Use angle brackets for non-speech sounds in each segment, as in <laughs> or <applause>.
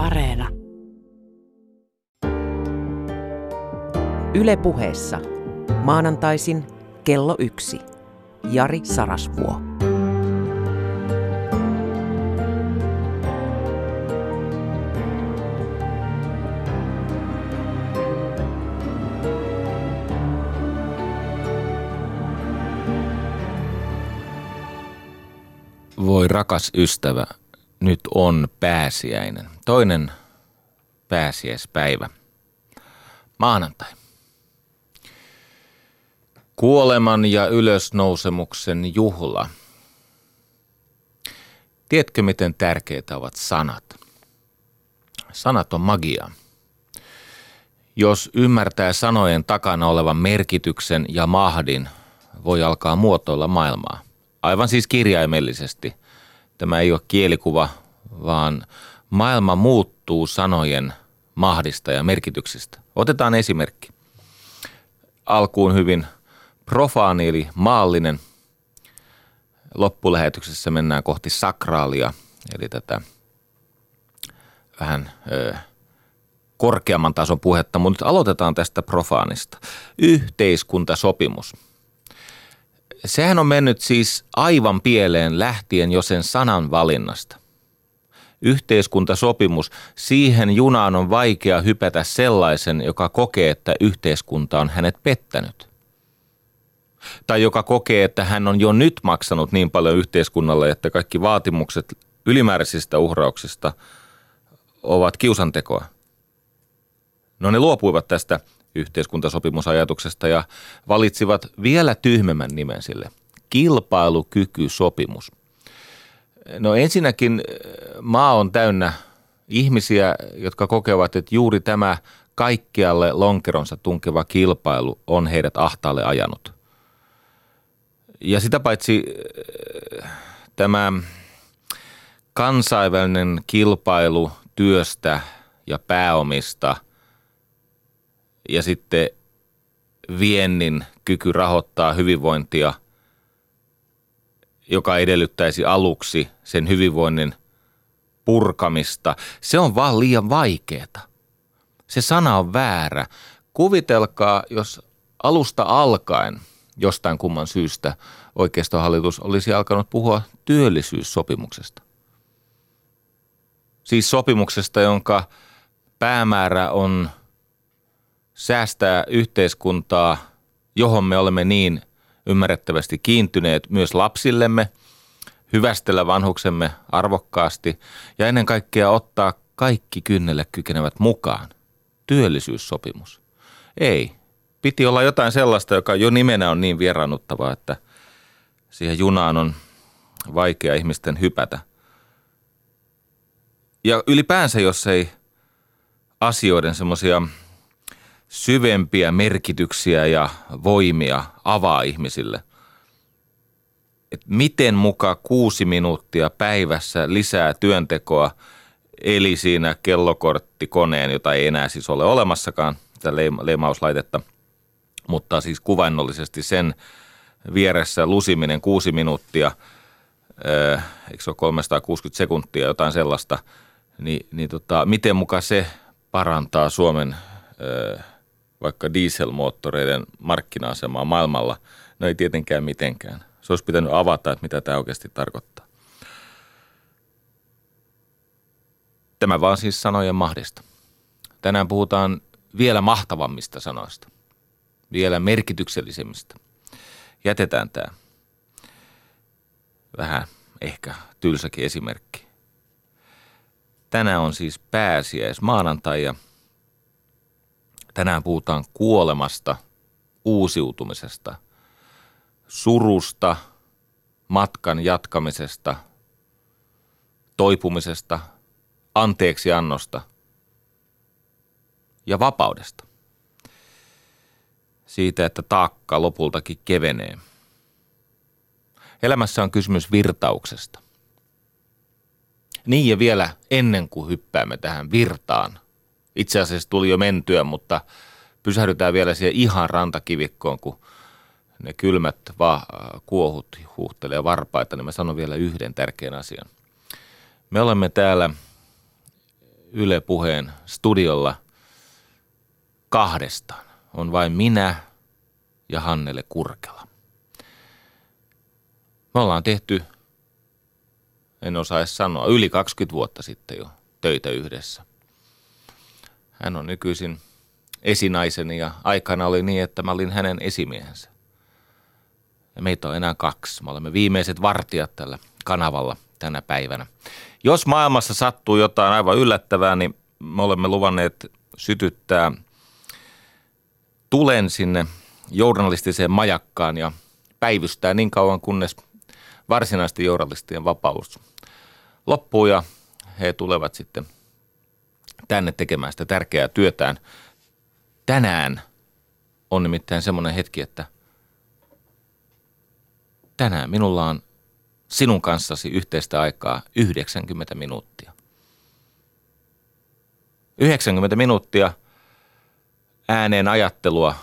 Areena. Yle puheessa. Maanantaisin kello yksi. Jari Sarasvuo. Voi rakas ystävä, nyt on pääsiäinen. Toinen pääsiäispäivä. Maanantai. Kuoleman ja ylösnousemuksen juhla. Tiedätkö, miten tärkeitä ovat sanat? Sanat on magia. Jos ymmärtää sanojen takana olevan merkityksen ja mahdin, voi alkaa muotoilla maailmaa. Aivan siis kirjaimellisesti. Tämä ei ole kielikuva, vaan maailma muuttuu sanojen mahdista ja merkityksistä. Otetaan esimerkki. Alkuun hyvin profaani eli maallinen. Loppulähetyksessä mennään kohti sakraalia, eli tätä vähän ö, korkeamman tason puhetta, mutta nyt aloitetaan tästä profaanista. Yhteiskuntasopimus. Sehän on mennyt siis aivan pieleen lähtien jo sen sanan valinnasta. Yhteiskuntasopimus, siihen junaan on vaikea hypätä sellaisen, joka kokee, että yhteiskunta on hänet pettänyt. Tai joka kokee, että hän on jo nyt maksanut niin paljon yhteiskunnalle, että kaikki vaatimukset ylimääräisistä uhrauksista ovat kiusantekoa. No ne luopuivat tästä yhteiskuntasopimusajatuksesta ja valitsivat vielä tyhmemmän nimen sille, kilpailukykysopimus. No ensinnäkin maa on täynnä ihmisiä, jotka kokevat, että juuri tämä kaikkialle lonkeronsa tunkeva kilpailu on heidät ahtaalle ajanut. Ja sitä paitsi tämä kansainvälinen kilpailu työstä ja pääomista – ja sitten viennin kyky rahoittaa hyvinvointia, joka edellyttäisi aluksi sen hyvinvoinnin purkamista, se on vaan liian vaikeaa. Se sana on väärä. Kuvitelkaa, jos alusta alkaen jostain kumman syystä oikeistohallitus olisi alkanut puhua työllisyyssopimuksesta. Siis sopimuksesta, jonka päämäärä on säästää yhteiskuntaa, johon me olemme niin ymmärrettävästi kiintyneet myös lapsillemme, hyvästellä vanhuksemme arvokkaasti ja ennen kaikkea ottaa kaikki kynnelle kykenevät mukaan. Työllisyyssopimus. Ei. Piti olla jotain sellaista, joka jo nimenä on niin vieraannuttavaa, että siihen junaan on vaikea ihmisten hypätä. Ja ylipäänsä, jos ei asioiden semmoisia – syvempiä merkityksiä ja voimia avaa ihmisille. Et miten muka kuusi minuuttia päivässä lisää työntekoa, eli siinä kellokorttikoneen, jota ei enää siis ole olemassakaan, sitä leimauslaitetta, mutta siis kuvainnollisesti sen vieressä lusiminen kuusi minuuttia, eikö se ole 360 sekuntia, jotain sellaista, niin, niin tota, miten muka se parantaa Suomen vaikka dieselmoottoreiden markkina-asemaa maailmalla, no ei tietenkään mitenkään. Se olisi pitänyt avata, että mitä tämä oikeasti tarkoittaa. Tämä vaan siis sanojen mahdista. Tänään puhutaan vielä mahtavammista sanoista, vielä merkityksellisemmistä. Jätetään tämä vähän ehkä tylsäkin esimerkki. Tänään on siis pääsiäis maanantai ja – Tänään puhutaan kuolemasta, uusiutumisesta, surusta, matkan jatkamisesta, toipumisesta, anteeksiannosta ja vapaudesta. Siitä, että taakka lopultakin kevenee. Elämässä on kysymys virtauksesta. Niin ja vielä ennen kuin hyppäämme tähän virtaan – itse asiassa tuli jo mentyä, mutta pysähdytään vielä siihen ihan rantakivikkoon, kun ne kylmät va- kuohut huuhtelee varpaita, niin mä sanon vielä yhden tärkeän asian. Me olemme täällä Yle Puheen studiolla kahdestaan. On vain minä ja Hannele Kurkela. Me ollaan tehty, en osaa sanoa, yli 20 vuotta sitten jo töitä yhdessä. Hän on nykyisin esinaiseni ja aikana oli niin, että mä olin hänen esimiehensä. Ja meitä on enää kaksi. Me olemme viimeiset vartijat tällä kanavalla tänä päivänä. Jos maailmassa sattuu jotain aivan yllättävää, niin me olemme luvanneet sytyttää tulen sinne journalistiseen majakkaan ja päivystää niin kauan, kunnes varsinaisesti journalistien vapaus loppuu ja he tulevat sitten tänne tekemään sitä tärkeää työtään. Tänään on nimittäin semmoinen hetki, että tänään minulla on sinun kanssasi yhteistä aikaa 90 minuuttia. 90 minuuttia ääneen ajattelua,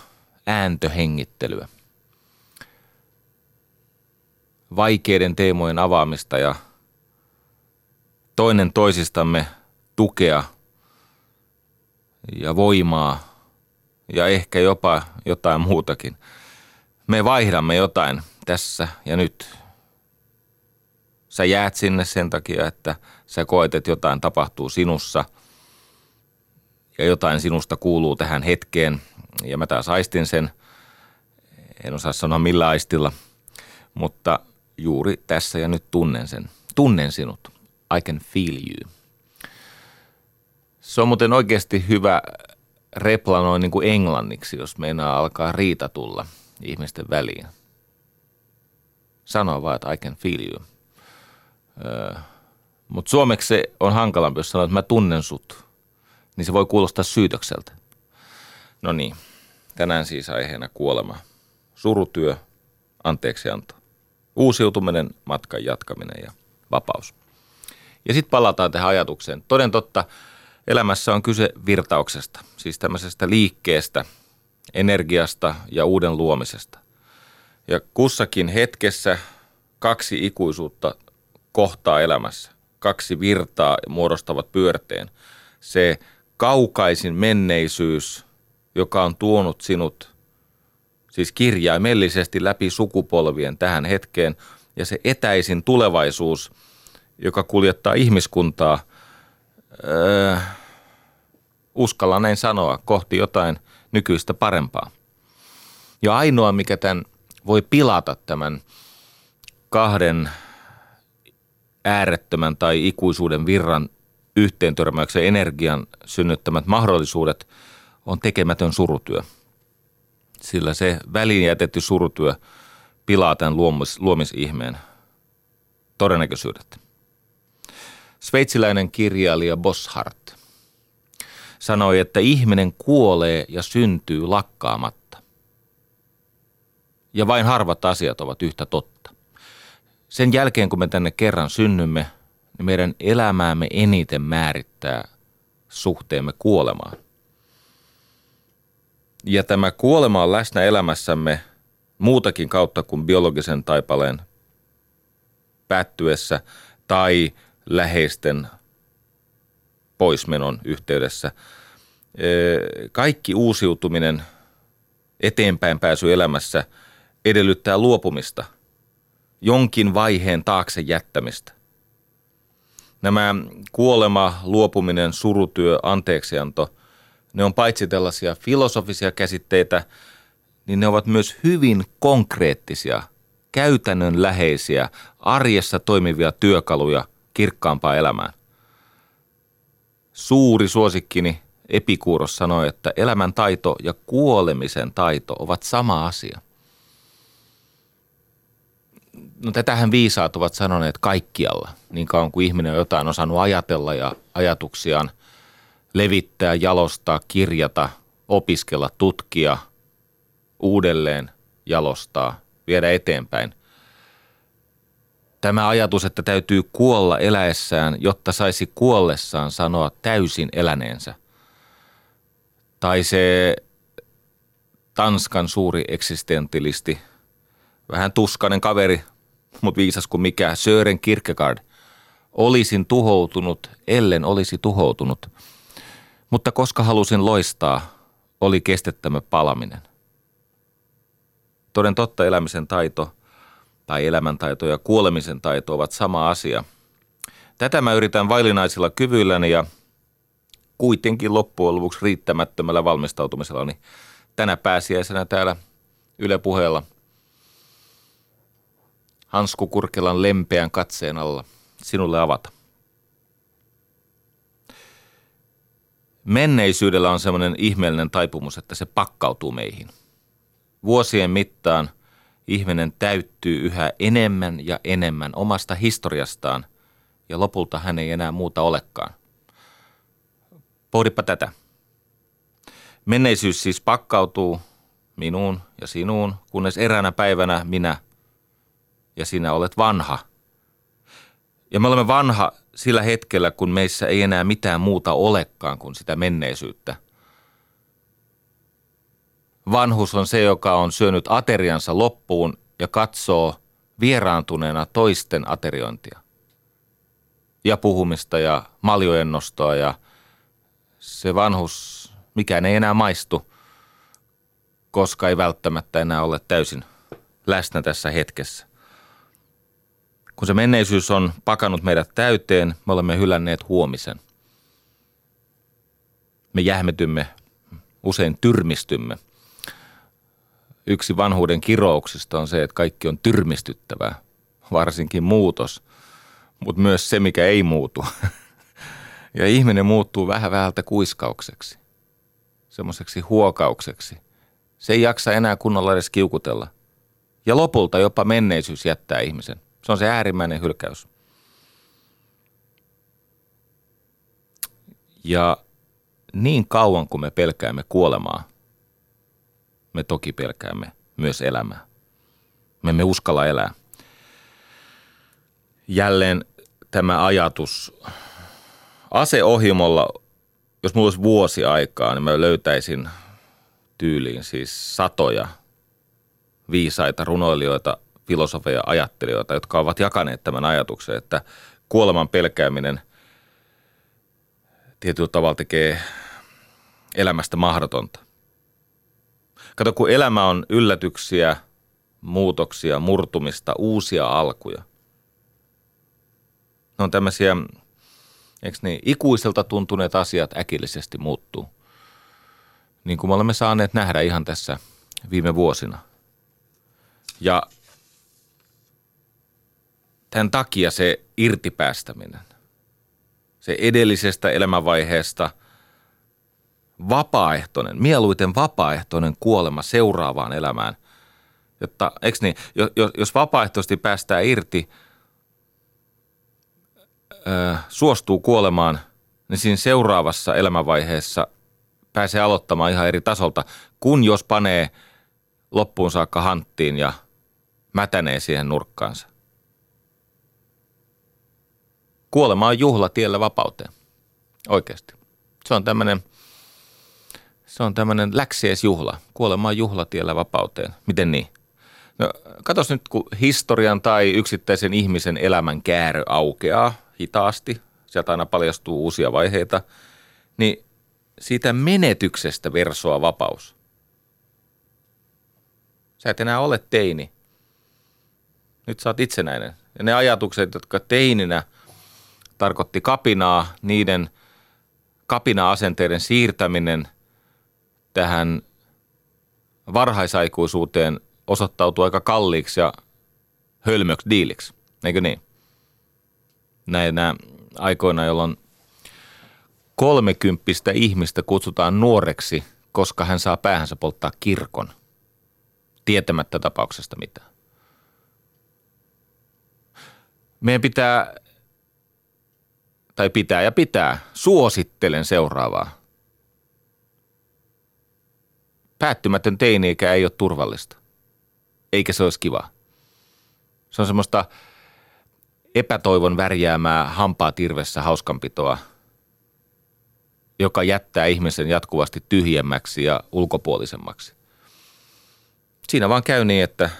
ääntöhengittelyä. Vaikeiden teemojen avaamista ja toinen toisistamme tukea ja voimaa ja ehkä jopa jotain muutakin. Me vaihdamme jotain tässä ja nyt Sä jäät sinne sen takia, että sä koet, että jotain tapahtuu sinussa ja jotain sinusta kuuluu tähän hetkeen. Ja mä taas aistin sen, en osaa sanoa millä aistilla, mutta juuri tässä ja nyt tunnen sen. Tunnen sinut. I can feel you. Se on muuten oikeasti hyvä repla noin niin kuin englanniksi, jos meinaa alkaa riita tulla ihmisten väliin. Sanoa vaan, että I can feel you. Mutta suomeksi se on hankalampi, jos sanoo, että mä tunnen sut. Niin se voi kuulostaa syytökseltä. No niin, tänään siis aiheena kuolema. Surutyö, anteeksianto. Uusiutuminen, matkan jatkaminen ja vapaus. Ja sitten palataan tähän ajatukseen. Toden totta, elämässä on kyse virtauksesta, siis tämmöisestä liikkeestä, energiasta ja uuden luomisesta. Ja kussakin hetkessä kaksi ikuisuutta kohtaa elämässä. Kaksi virtaa muodostavat pyörteen. Se kaukaisin menneisyys, joka on tuonut sinut siis kirjaimellisesti läpi sukupolvien tähän hetkeen, ja se etäisin tulevaisuus, joka kuljettaa ihmiskuntaa, öö, uskalla näin sanoa, kohti jotain nykyistä parempaa. Ja ainoa, mikä tämän voi pilata tämän kahden äärettömän tai ikuisuuden virran yhteentörmäyksen energian synnyttämät mahdollisuudet on tekemätön surutyö. Sillä se väliin jätetty surutyö pilaa tämän luomis, luomisihmeen todennäköisyydet. Sveitsiläinen kirjailija Boshart sanoi, että ihminen kuolee ja syntyy lakkaamatta. Ja vain harvat asiat ovat yhtä totta sen jälkeen, kun me tänne kerran synnymme, niin meidän elämäämme eniten määrittää suhteemme kuolemaan. Ja tämä kuolema on läsnä elämässämme muutakin kautta kuin biologisen taipaleen päättyessä tai läheisten poismenon yhteydessä. Kaikki uusiutuminen, eteenpäin pääsy elämässä edellyttää luopumista – jonkin vaiheen taakse jättämistä. Nämä kuolema, luopuminen, surutyö, anteeksianto, ne on paitsi tällaisia filosofisia käsitteitä, niin ne ovat myös hyvin konkreettisia, käytännönläheisiä, arjessa toimivia työkaluja kirkkaampaa elämään. Suuri suosikkini Epikuuros sanoi, että elämän taito ja kuolemisen taito ovat sama asia no tätähän viisaat ovat sanoneet kaikkialla, niin kauan kuin ihminen on jotain osannut ajatella ja ajatuksiaan levittää, jalostaa, kirjata, opiskella, tutkia, uudelleen jalostaa, viedä eteenpäin. Tämä ajatus, että täytyy kuolla eläessään, jotta saisi kuollessaan sanoa täysin eläneensä. Tai se Tanskan suuri eksistentilisti, vähän tuskainen kaveri mutta viisas kuin mikä Sören Kierkegaard Olisin tuhoutunut, ellen olisi tuhoutunut. Mutta koska halusin loistaa, oli kestettämä palaminen. Toden totta elämisen taito tai elämäntaito ja kuolemisen taito ovat sama asia. Tätä mä yritän vaillinaisilla kyvyilläni ja kuitenkin loppujen lopuksi riittämättömällä valmistautumisella niin tänä pääsiäisenä täällä Yle puheella Hansku Kurkelan lempeän katseen alla sinulle avata. Menneisyydellä on semmoinen ihmeellinen taipumus, että se pakkautuu meihin. Vuosien mittaan ihminen täyttyy yhä enemmän ja enemmän omasta historiastaan ja lopulta hän ei enää muuta olekaan. Pohdipa tätä. Menneisyys siis pakkautuu minuun ja sinuun, kunnes eräänä päivänä minä ja sinä olet vanha. Ja me olemme vanha sillä hetkellä, kun meissä ei enää mitään muuta olekaan kuin sitä menneisyyttä. Vanhus on se, joka on syönyt ateriansa loppuun ja katsoo vieraantuneena toisten ateriointia. Ja puhumista ja maljojen nostoa ja se vanhus, mikään ei enää maistu, koska ei välttämättä enää ole täysin läsnä tässä hetkessä. Kun se menneisyys on pakannut meidät täyteen, me olemme hylänneet huomisen. Me jähmetymme, usein tyrmistymme. Yksi vanhuuden kirouksista on se, että kaikki on tyrmistyttävää, varsinkin muutos, mutta myös se, mikä ei muutu. <laughs> Ja ihminen muuttuu vähän vähältä kuiskaukseksi, semmoiseksi huokaukseksi. Se ei jaksa enää kunnolla edes kiukutella. Ja lopulta jopa menneisyys jättää ihmisen. Se on se äärimmäinen hylkäys. Ja niin kauan kuin me pelkäämme kuolemaa, me toki pelkäämme myös elämää. Me emme uskalla elää. Jälleen tämä ajatus aseohimolla, jos mulla olisi vuosi aikaa, niin mä löytäisin tyyliin siis satoja viisaita runoilijoita, filosofeja, ajattelijoita, jotka ovat jakaneet tämän ajatuksen, että kuoleman pelkääminen tietyllä tavalla tekee elämästä mahdotonta. Kato, kun elämä on yllätyksiä, muutoksia, murtumista, uusia alkuja. Ne on tämmöisiä, eikö niin, ikuiselta tuntuneet asiat äkillisesti muuttuu. Niin kuin me olemme saaneet nähdä ihan tässä viime vuosina. Ja tämän takia se irtipäästäminen, se edellisestä elämänvaiheesta vapaaehtoinen, mieluiten vapaaehtoinen kuolema seuraavaan elämään, jotta, eikö niin, jos vapaaehtoisesti päästään irti, ö, suostuu kuolemaan, niin siinä seuraavassa elämänvaiheessa pääsee aloittamaan ihan eri tasolta, kun jos panee loppuun saakka hanttiin ja mätänee siihen nurkkaansa. Kuolema on juhla tiellä vapauteen. Oikeasti. Se on tämmöinen, se on tämmöinen läksiesjuhla. Kuolema on juhla tiellä vapauteen. Miten niin? No, katos nyt, kun historian tai yksittäisen ihmisen elämän käärö aukeaa hitaasti, sieltä aina paljastuu uusia vaiheita, niin siitä menetyksestä versoa vapaus. Sä et enää ole teini. Nyt sä oot itsenäinen. Ja ne ajatukset, jotka teininä – tarkoitti kapinaa, niiden kapina-asenteiden siirtäminen tähän varhaisaikuisuuteen osoittautui aika kalliiksi ja hölmöksi diiliksi, eikö niin? Näinä aikoina, jolloin kolmekymppistä ihmistä kutsutaan nuoreksi, koska hän saa päähänsä polttaa kirkon, tietämättä tapauksesta mitään. Meidän pitää tai pitää ja pitää, suosittelen seuraavaa. Päättymätön teini-ikä ei ole turvallista. Eikä se olisi kiva. Se on semmoista epätoivon värjäämää hampaa tirvessä hauskanpitoa, joka jättää ihmisen jatkuvasti tyhjemmäksi ja ulkopuolisemmaksi. Siinä vaan käy niin, että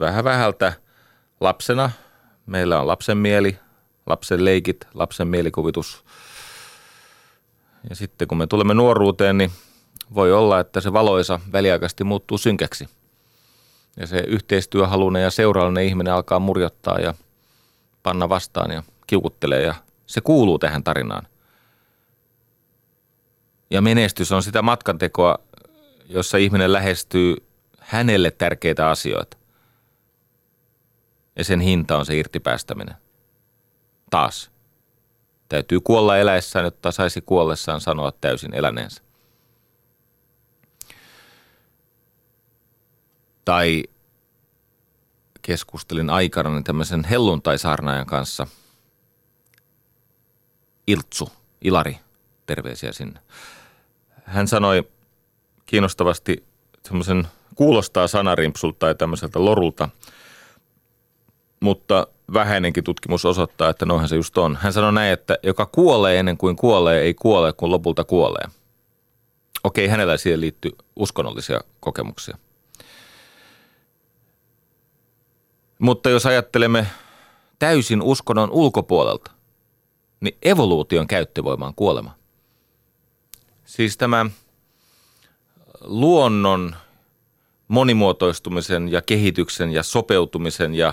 vähän vähältä lapsena meillä on lapsen mieli, lapsen leikit, lapsen mielikuvitus. Ja sitten kun me tulemme nuoruuteen, niin voi olla, että se valoisa väliaikaisesti muuttuu synkäksi. Ja se yhteistyöhalunen ja seurallinen ihminen alkaa murjottaa ja panna vastaan ja kiukuttelee ja se kuuluu tähän tarinaan. Ja menestys on sitä matkantekoa, jossa ihminen lähestyy hänelle tärkeitä asioita. Ja sen hinta on se irtipäästäminen. Taas. Täytyy kuolla eläessään, jotta saisi kuollessaan sanoa täysin eläneensä. Tai keskustelin aikana tämmöisen helluntaisarnaajan kanssa. Iltsu, Ilari, terveisiä sinne. Hän sanoi kiinnostavasti semmoisen, kuulostaa sanarimpsulta tai tämmöiseltä lorulta, mutta vähäinenkin tutkimus osoittaa, että noinhan se just on. Hän sanoi näin, että joka kuolee ennen kuin kuolee, ei kuole, kun lopulta kuolee. Okei, hänellä siihen liittyy uskonnollisia kokemuksia. Mutta jos ajattelemme täysin uskonnon ulkopuolelta, niin evoluution käyttövoima on kuolema. Siis tämä luonnon monimuotoistumisen ja kehityksen ja sopeutumisen ja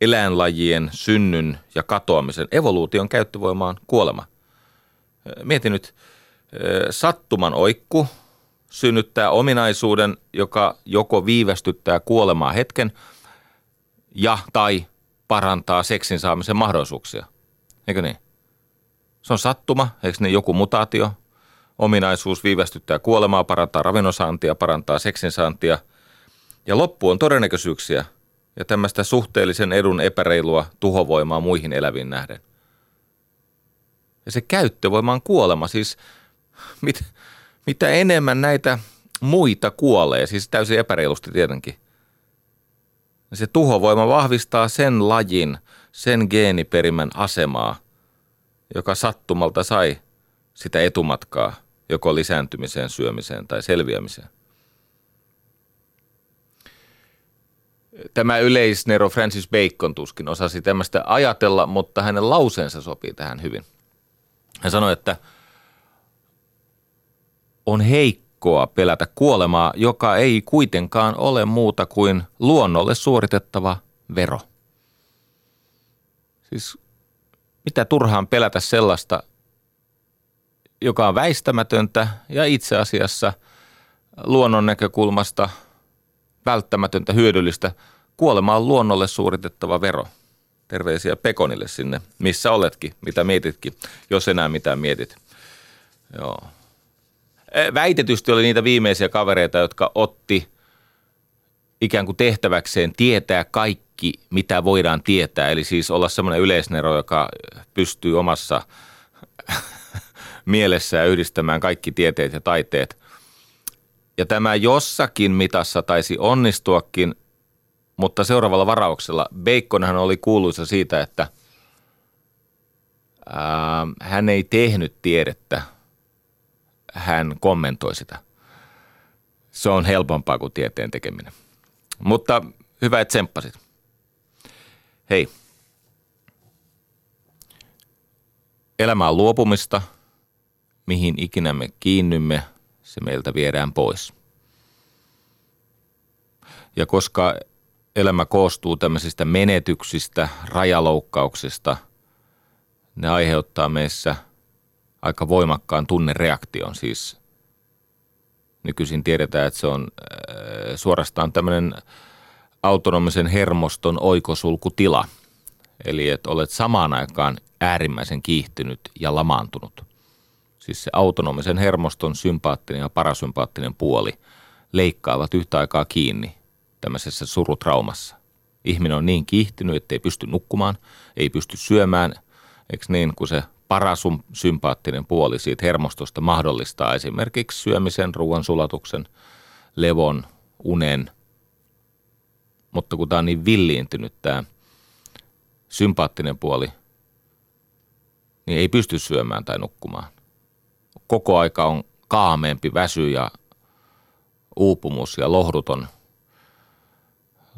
eläinlajien synnyn ja katoamisen evoluution käyttövoima on kuolema. Mietin nyt, sattuman oikku synnyttää ominaisuuden, joka joko viivästyttää kuolemaa hetken – ja tai parantaa seksin saamisen mahdollisuuksia. Eikö niin? Se on sattuma, eikö ne joku mutaatio? Ominaisuus viivästyttää kuolemaa, parantaa ravinnonsaantia, parantaa seksin saantia. Ja loppu on todennäköisyyksiä ja tämmöistä suhteellisen edun epäreilua tuhovoimaa muihin eläviin nähden. Ja se käyttövoima on kuolema, siis mit, mitä enemmän näitä muita kuolee, siis täysin epäreilusti tietenkin, niin se tuhovoima vahvistaa sen lajin, sen geeniperimän asemaa, joka sattumalta sai sitä etumatkaa joko lisääntymiseen, syömiseen tai selviämiseen. Tämä yleisnero Francis Bacon tuskin osasi tämmöistä ajatella, mutta hänen lauseensa sopii tähän hyvin. Hän sanoi, että on heikko pakkoa pelätä kuolemaa, joka ei kuitenkaan ole muuta kuin luonnolle suoritettava vero. Siis mitä turhaan pelätä sellaista, joka on väistämätöntä ja itse asiassa luonnon näkökulmasta välttämätöntä, hyödyllistä. Kuolema on luonnolle suoritettava vero. Terveisiä Pekonille sinne, missä oletkin, mitä mietitkin, jos enää mitään mietit. Joo väitetysti oli niitä viimeisiä kavereita, jotka otti ikään kuin tehtäväkseen tietää kaikki, mitä voidaan tietää. Eli siis olla semmoinen yleisnero, joka pystyy omassa <laughs> mielessään yhdistämään kaikki tieteet ja taiteet. Ja tämä jossakin mitassa taisi onnistuakin, mutta seuraavalla varauksella. Baconhan oli kuuluisa siitä, että ää, hän ei tehnyt tiedettä – hän kommentoi sitä. Se on helpompaa kuin tieteen tekeminen. Mutta hyvä, että tsemppasit. Hei. Elämä on luopumista. Mihin ikinä me kiinnymme, se meiltä viedään pois. Ja koska elämä koostuu tämmöisistä menetyksistä, rajaloukkauksista, ne aiheuttaa meissä – aika voimakkaan tunnereaktion. Siis nykyisin tiedetään, että se on äh, suorastaan tämmöinen autonomisen hermoston oikosulkutila. Eli että olet samaan aikaan äärimmäisen kiihtynyt ja lamaantunut. Siis se autonomisen hermoston sympaattinen ja parasympaattinen puoli leikkaavat yhtä aikaa kiinni tämmöisessä surutraumassa. Ihminen on niin kiihtynyt, että ei pysty nukkumaan, ei pysty syömään, eikö niin, kun se parasympaattinen puoli siitä hermostosta mahdollistaa esimerkiksi syömisen, ruoan sulatuksen, levon, unen. Mutta kun tämä on niin villiintynyt tämä sympaattinen puoli, niin ei pysty syömään tai nukkumaan. Koko aika on kaameempi väsy ja uupumus ja lohduton,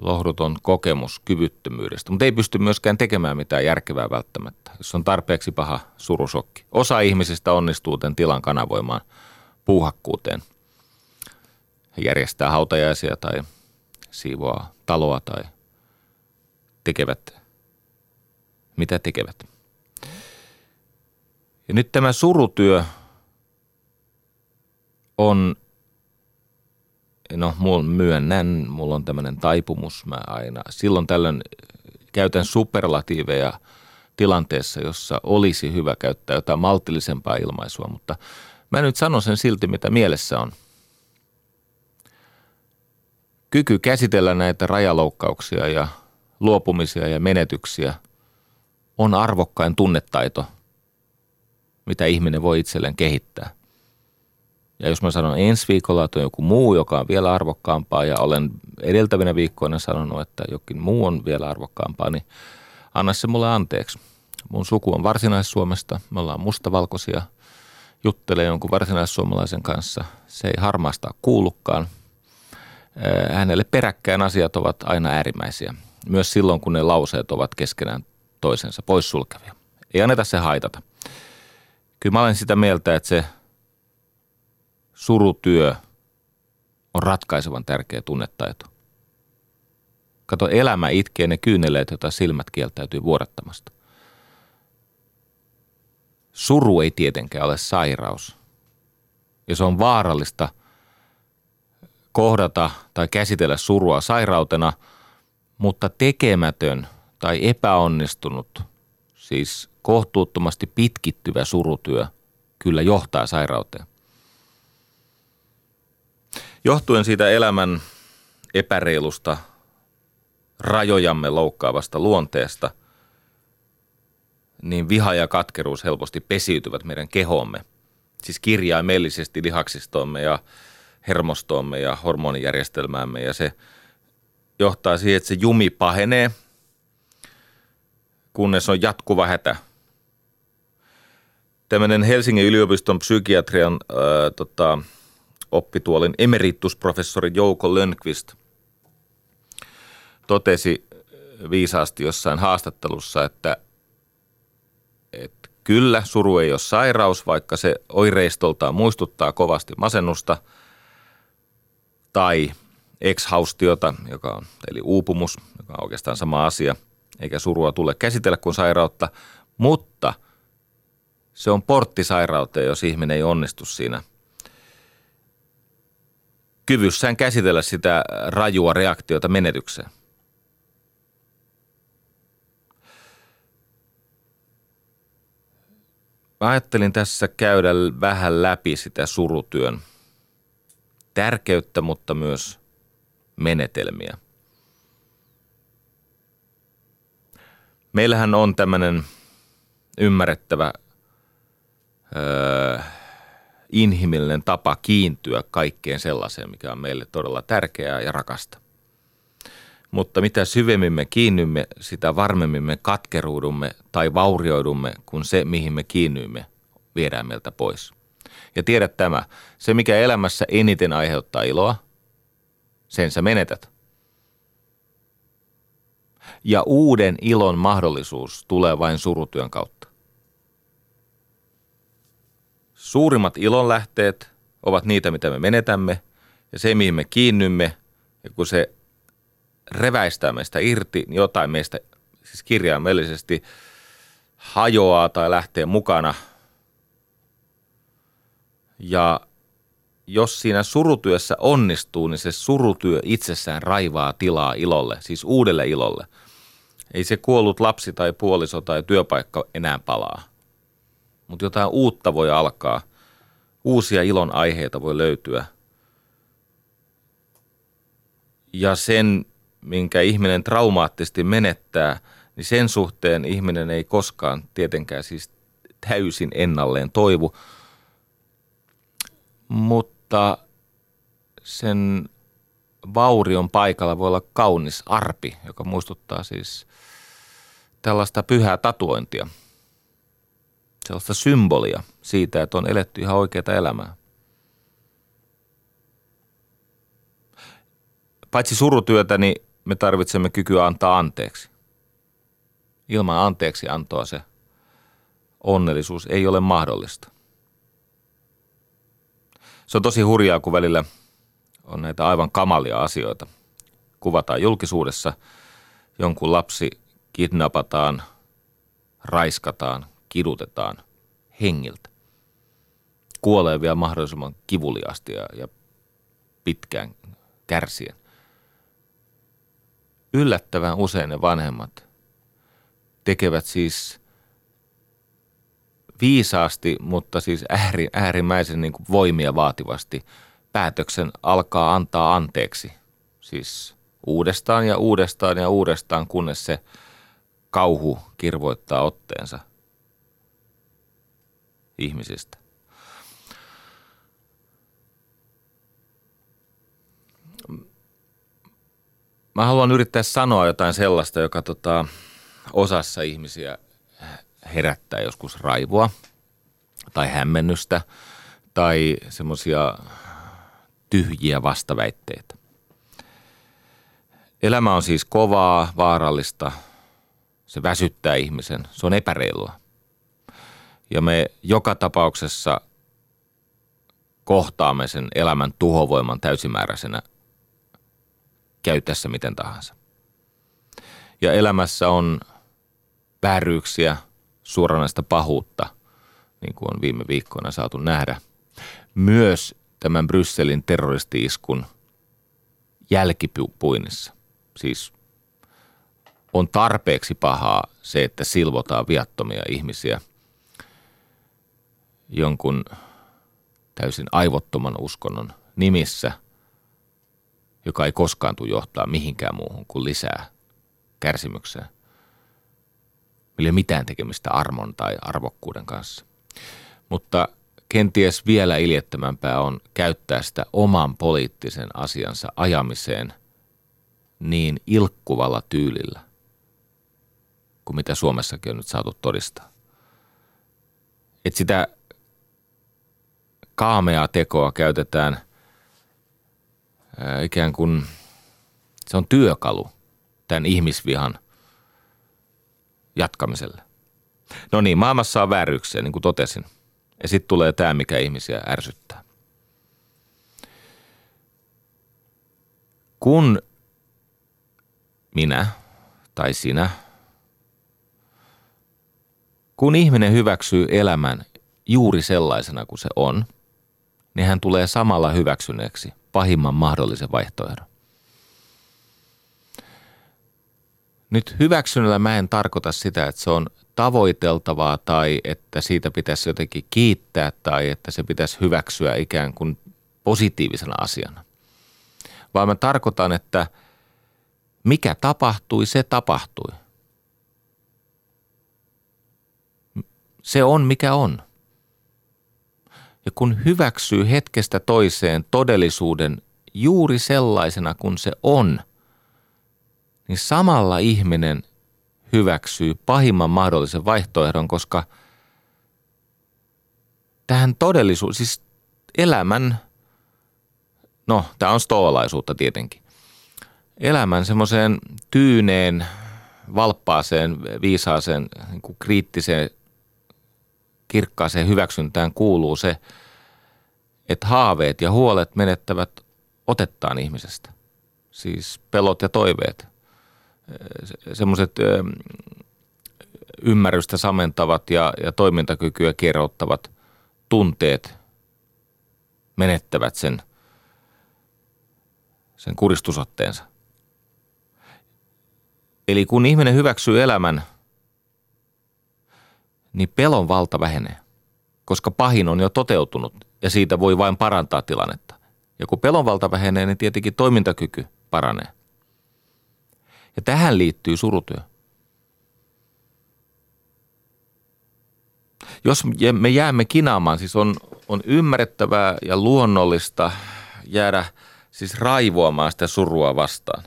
lohduton kokemus kyvyttömyydestä, mutta ei pysty myöskään tekemään mitään järkevää välttämättä, jos on tarpeeksi paha surusokki. Osa ihmisistä onnistuu tämän tilan kanavoimaan puuhakkuuteen. He järjestää hautajaisia tai siivoaa taloa tai tekevät mitä tekevät. Ja nyt tämä surutyö on no mulla myönnän, mulla on tämmöinen taipumus, mä aina silloin tällöin käytän superlatiiveja tilanteessa, jossa olisi hyvä käyttää jotain maltillisempaa ilmaisua, mutta mä nyt sanon sen silti, mitä mielessä on. Kyky käsitellä näitä rajaloukkauksia ja luopumisia ja menetyksiä on arvokkain tunnetaito, mitä ihminen voi itselleen kehittää. Ja jos mä sanon ensi viikolla, että on joku muu, joka on vielä arvokkaampaa ja olen edeltävinä viikkoina sanonut, että jokin muu on vielä arvokkaampaa, niin anna se mulle anteeksi. Mun suku on varsinais-Suomesta, me ollaan mustavalkoisia, juttelee jonkun varsinaissuomalaisen kanssa. Se ei harmaasta kuulukaan. Hänelle peräkkäin asiat ovat aina äärimmäisiä. Myös silloin, kun ne lauseet ovat keskenään toisensa poissulkevia. Ei anneta se haitata. Kyllä mä olen sitä mieltä, että se surutyö on ratkaisevan tärkeä tunnetaito. Kato, elämä itkee ne kyyneleet, joita silmät kieltäytyy vuodattamasta. Suru ei tietenkään ole sairaus. Ja se on vaarallista kohdata tai käsitellä surua sairautena, mutta tekemätön tai epäonnistunut, siis kohtuuttomasti pitkittyvä surutyö kyllä johtaa sairauteen. Johtuen siitä elämän epäreilusta, rajojamme loukkaavasta luonteesta, niin viha ja katkeruus helposti pesiytyvät meidän kehomme. Siis kirjaimellisesti lihaksistomme ja hermostoomme ja hormonijärjestelmäämme ja se johtaa siihen, että se jumi pahenee, kunnes on jatkuva hätä. Tämmöinen Helsingin yliopiston psykiatrian ää, tota, oppituolin emeritusprofessori Jouko Lönkvist totesi viisaasti jossain haastattelussa, että, että kyllä suru ei ole sairaus, vaikka se oireistoltaan muistuttaa kovasti masennusta tai ekshaustiota, joka on, eli uupumus, joka on oikeastaan sama asia, eikä surua tule käsitellä kuin sairautta, mutta se on portti sairauteen, jos ihminen ei onnistu siinä – kyvyssään käsitellä sitä rajua reaktiota menetykseen. Mä ajattelin tässä käydä vähän läpi sitä surutyön tärkeyttä, mutta myös menetelmiä. Meillähän on tämmöinen ymmärrettävä öö, inhimillinen tapa kiintyä kaikkeen sellaiseen, mikä on meille todella tärkeää ja rakasta. Mutta mitä syvemmin me kiinnymme, sitä varmemmin me katkeruudumme tai vaurioidumme, kun se, mihin me kiinnyimme, viedään meiltä pois. Ja tiedät tämä, se mikä elämässä eniten aiheuttaa iloa, sen sä menetät. Ja uuden ilon mahdollisuus tulee vain surutyön kautta. Suurimmat ilonlähteet ovat niitä, mitä me menetämme ja se, mihin me kiinnymme. Ja kun se reväistää meistä irti, niin jotain meistä siis kirjaimellisesti hajoaa tai lähtee mukana. Ja jos siinä surutyössä onnistuu, niin se surutyö itsessään raivaa tilaa ilolle, siis uudelle ilolle. Ei se kuollut lapsi tai puoliso tai työpaikka enää palaa mutta jotain uutta voi alkaa. Uusia ilon aiheita voi löytyä. Ja sen, minkä ihminen traumaattisesti menettää, niin sen suhteen ihminen ei koskaan tietenkään siis täysin ennalleen toivu. Mutta sen vaurion paikalla voi olla kaunis arpi, joka muistuttaa siis tällaista pyhää tatuointia – sellaista symbolia siitä, että on eletty ihan oikeaa elämää. Paitsi surutyötä, niin me tarvitsemme kykyä antaa anteeksi. Ilman anteeksi antoa se onnellisuus ei ole mahdollista. Se on tosi hurjaa, kun välillä on näitä aivan kamalia asioita. Kuvataan julkisuudessa, jonkun lapsi kidnapataan, raiskataan, kidutetaan hengiltä. Kuolee vielä mahdollisimman kivuliasti ja, ja pitkään kärsien. Yllättävän usein ne vanhemmat tekevät siis viisaasti, mutta siis ääri, äärimmäisen niin kuin voimia vaativasti päätöksen alkaa antaa anteeksi. Siis uudestaan ja uudestaan ja uudestaan, kunnes se kauhu kirvoittaa otteensa ihmisistä. Mä haluan yrittää sanoa jotain sellaista, joka tota, osassa ihmisiä herättää joskus raivoa tai hämmennystä tai semmoisia tyhjiä vastaväitteitä. Elämä on siis kovaa, vaarallista, se väsyttää ihmisen, se on epäreilua. Ja me joka tapauksessa kohtaamme sen elämän tuhovoiman täysimääräisenä käy tässä miten tahansa. Ja elämässä on vääryyksiä, suoranaista pahuutta, niin kuin on viime viikkoina saatu nähdä. Myös tämän Brysselin terroristi-iskun jälkipuinnissa. Siis on tarpeeksi pahaa se, että silvotaan viattomia ihmisiä jonkun täysin aivottoman uskonnon nimissä – joka ei koskaan tule johtaa mihinkään muuhun kuin lisää kärsimykseen. Millä ei ole mitään tekemistä armon tai arvokkuuden kanssa. Mutta kenties vielä iljettömämpää on käyttää sitä oman poliittisen asiansa ajamiseen niin ilkkuvalla tyylillä kuin mitä Suomessakin on nyt saatu todistaa. Että sitä kaameaa tekoa käytetään ikään kuin se on työkalu tämän ihmisvihan jatkamiselle. No niin, maailmassa on vääryyksiä, niin kuin totesin. Ja sitten tulee tämä, mikä ihmisiä ärsyttää. Kun minä tai sinä, kun ihminen hyväksyy elämän juuri sellaisena kuin se on, niin hän tulee samalla hyväksyneeksi – pahimman mahdollisen vaihtoehdon. Nyt hyväksynnällä mä en tarkoita sitä, että se on tavoiteltavaa tai että siitä pitäisi jotenkin kiittää tai että se pitäisi hyväksyä ikään kuin positiivisena asiana. Vaan mä tarkoitan, että mikä tapahtui, se tapahtui. Se on mikä on. Ja kun hyväksyy hetkestä toiseen todellisuuden juuri sellaisena kuin se on, niin samalla ihminen hyväksyy pahimman mahdollisen vaihtoehdon, koska tähän todellisuus, siis elämän, no tämä on stoalaisuutta tietenkin, elämän semmoiseen tyyneen, valppaaseen, viisaaseen, niin kriittiseen kirkkaaseen hyväksyntään kuuluu se, että haaveet ja huolet menettävät otettaan ihmisestä. Siis pelot ja toiveet. Semmoiset ymmärrystä samentavat ja, ja toimintakykyä kierrottavat tunteet menettävät sen, sen kuristusotteensa. Eli kun ihminen hyväksyy elämän – niin pelon valta vähenee, koska pahin on jo toteutunut ja siitä voi vain parantaa tilannetta. Ja kun pelon valta vähenee, niin tietenkin toimintakyky paranee. Ja tähän liittyy surutyö. Jos me jäämme kinaamaan, siis on, on ymmärrettävää ja luonnollista jäädä siis raivoamaan sitä surua vastaan.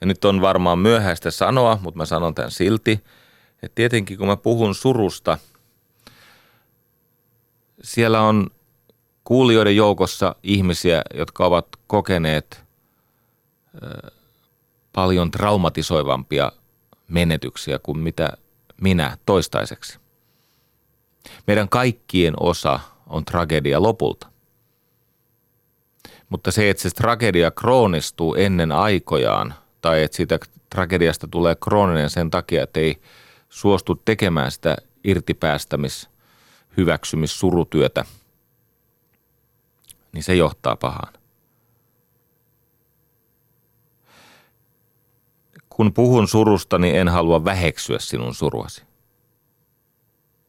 Ja nyt on varmaan myöhäistä sanoa, mutta mä sanon tämän silti – et tietenkin kun mä puhun surusta, siellä on kuulijoiden joukossa ihmisiä, jotka ovat kokeneet paljon traumatisoivampia menetyksiä kuin mitä minä toistaiseksi. Meidän kaikkien osa on tragedia lopulta. Mutta se, että se tragedia kroonistuu ennen aikojaan tai että siitä tragediasta tulee krooninen sen takia, että ei suostu tekemään sitä irtipäästämis, hyväksymis, surutyötä, niin se johtaa pahaan. Kun puhun surusta, niin en halua väheksyä sinun suruasi.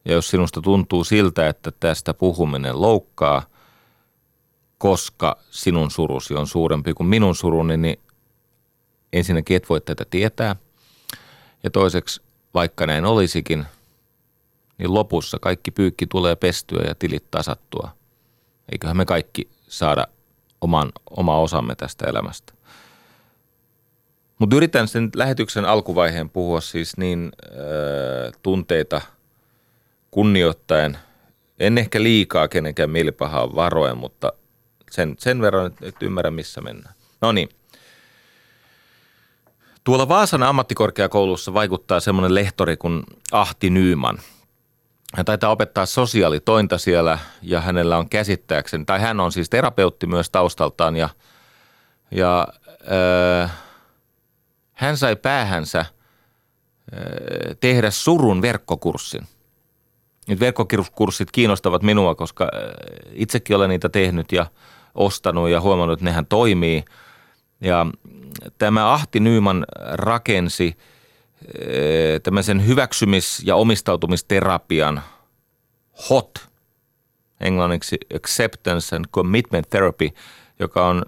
Ja jos sinusta tuntuu siltä, että tästä puhuminen loukkaa, koska sinun surusi on suurempi kuin minun suruni, niin ensinnäkin et voi tätä tietää. Ja toiseksi, vaikka näin olisikin, niin lopussa kaikki pyykki tulee pestyä ja tilit tasattua. Eiköhän me kaikki saada oman, oma osamme tästä elämästä. Mutta yritän sen lähetyksen alkuvaiheen puhua siis niin äh, tunteita kunnioittaen. En ehkä liikaa kenenkään mielipahaa varoen, mutta sen, sen verran, että ymmärrän missä mennään. No niin. Tuolla Vaasan ammattikorkeakoulussa vaikuttaa semmoinen lehtori kuin Ahti Nyyman. Hän taitaa opettaa sosiaalitointa siellä ja hänellä on käsittääkseni, tai hän on siis terapeutti myös taustaltaan ja, ja äh, hän sai päähänsä äh, tehdä surun verkkokurssin. Nyt verkkokurssit kiinnostavat minua, koska äh, itsekin olen niitä tehnyt ja ostanut ja huomannut, että nehän toimii. Ja tämä Ahti Nyyman rakensi eh, tämmöisen hyväksymis- ja omistautumisterapian HOT, englanniksi Acceptance and Commitment Therapy, joka on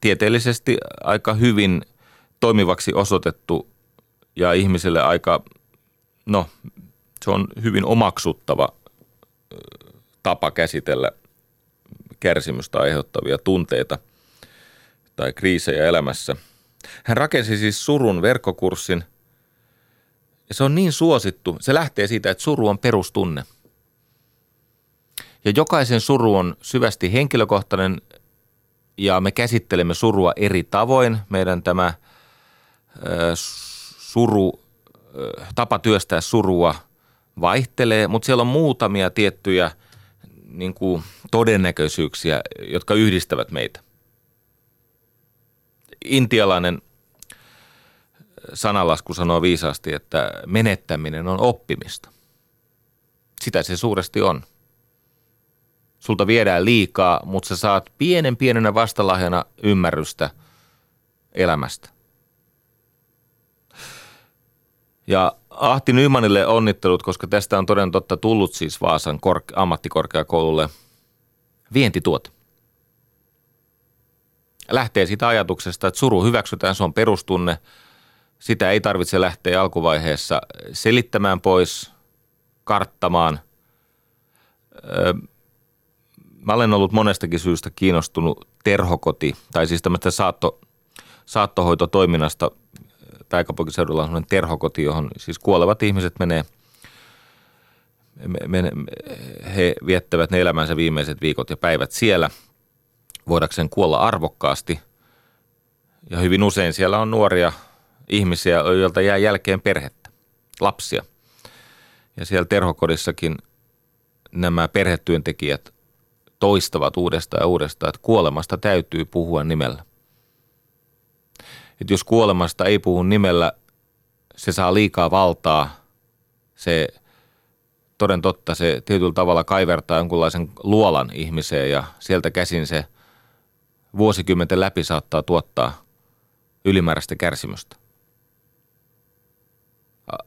tieteellisesti aika hyvin toimivaksi osoitettu ja ihmiselle aika, no se on hyvin omaksuttava eh, tapa käsitellä kärsimystä aiheuttavia tunteita – tai kriisejä elämässä. Hän rakensi siis surun verkkokurssin ja se on niin suosittu. Se lähtee siitä, että suru on perustunne. Ja jokaisen suru on syvästi henkilökohtainen ja me käsittelemme surua eri tavoin. Meidän tämä suru, tapa työstää surua vaihtelee, mutta siellä on muutamia tiettyjä niin kuin todennäköisyyksiä, jotka yhdistävät meitä – intialainen sanalasku sanoo viisaasti, että menettäminen on oppimista. Sitä se suuresti on. Sulta viedään liikaa, mutta sä saat pienen pienenä vastalahjana ymmärrystä elämästä. Ja Ahti Nymanille onnittelut, koska tästä on toden totta tullut siis Vaasan korke- ammattikorkeakoululle vientituote lähtee siitä ajatuksesta, että suru hyväksytään, se on perustunne. Sitä ei tarvitse lähteä alkuvaiheessa selittämään pois, karttamaan. Mä olen ollut monestakin syystä kiinnostunut terhokoti, tai siis tämmöistä saatto, saattohoitotoiminnasta. Pääkaupunkiseudulla on sellainen terhokoti, johon siis kuolevat ihmiset menee – he viettävät ne elämänsä viimeiset viikot ja päivät siellä – voidakseen kuolla arvokkaasti. Ja hyvin usein siellä on nuoria ihmisiä, joilta jää jälkeen perhettä, lapsia. Ja siellä terhokodissakin nämä perhetyöntekijät toistavat uudestaan ja uudestaan, että kuolemasta täytyy puhua nimellä. Että jos kuolemasta ei puhu nimellä, se saa liikaa valtaa, se toden totta, se tietyllä tavalla kaivertaa jonkunlaisen luolan ihmiseen ja sieltä käsin se vuosikymmenten läpi saattaa tuottaa ylimääräistä kärsimystä.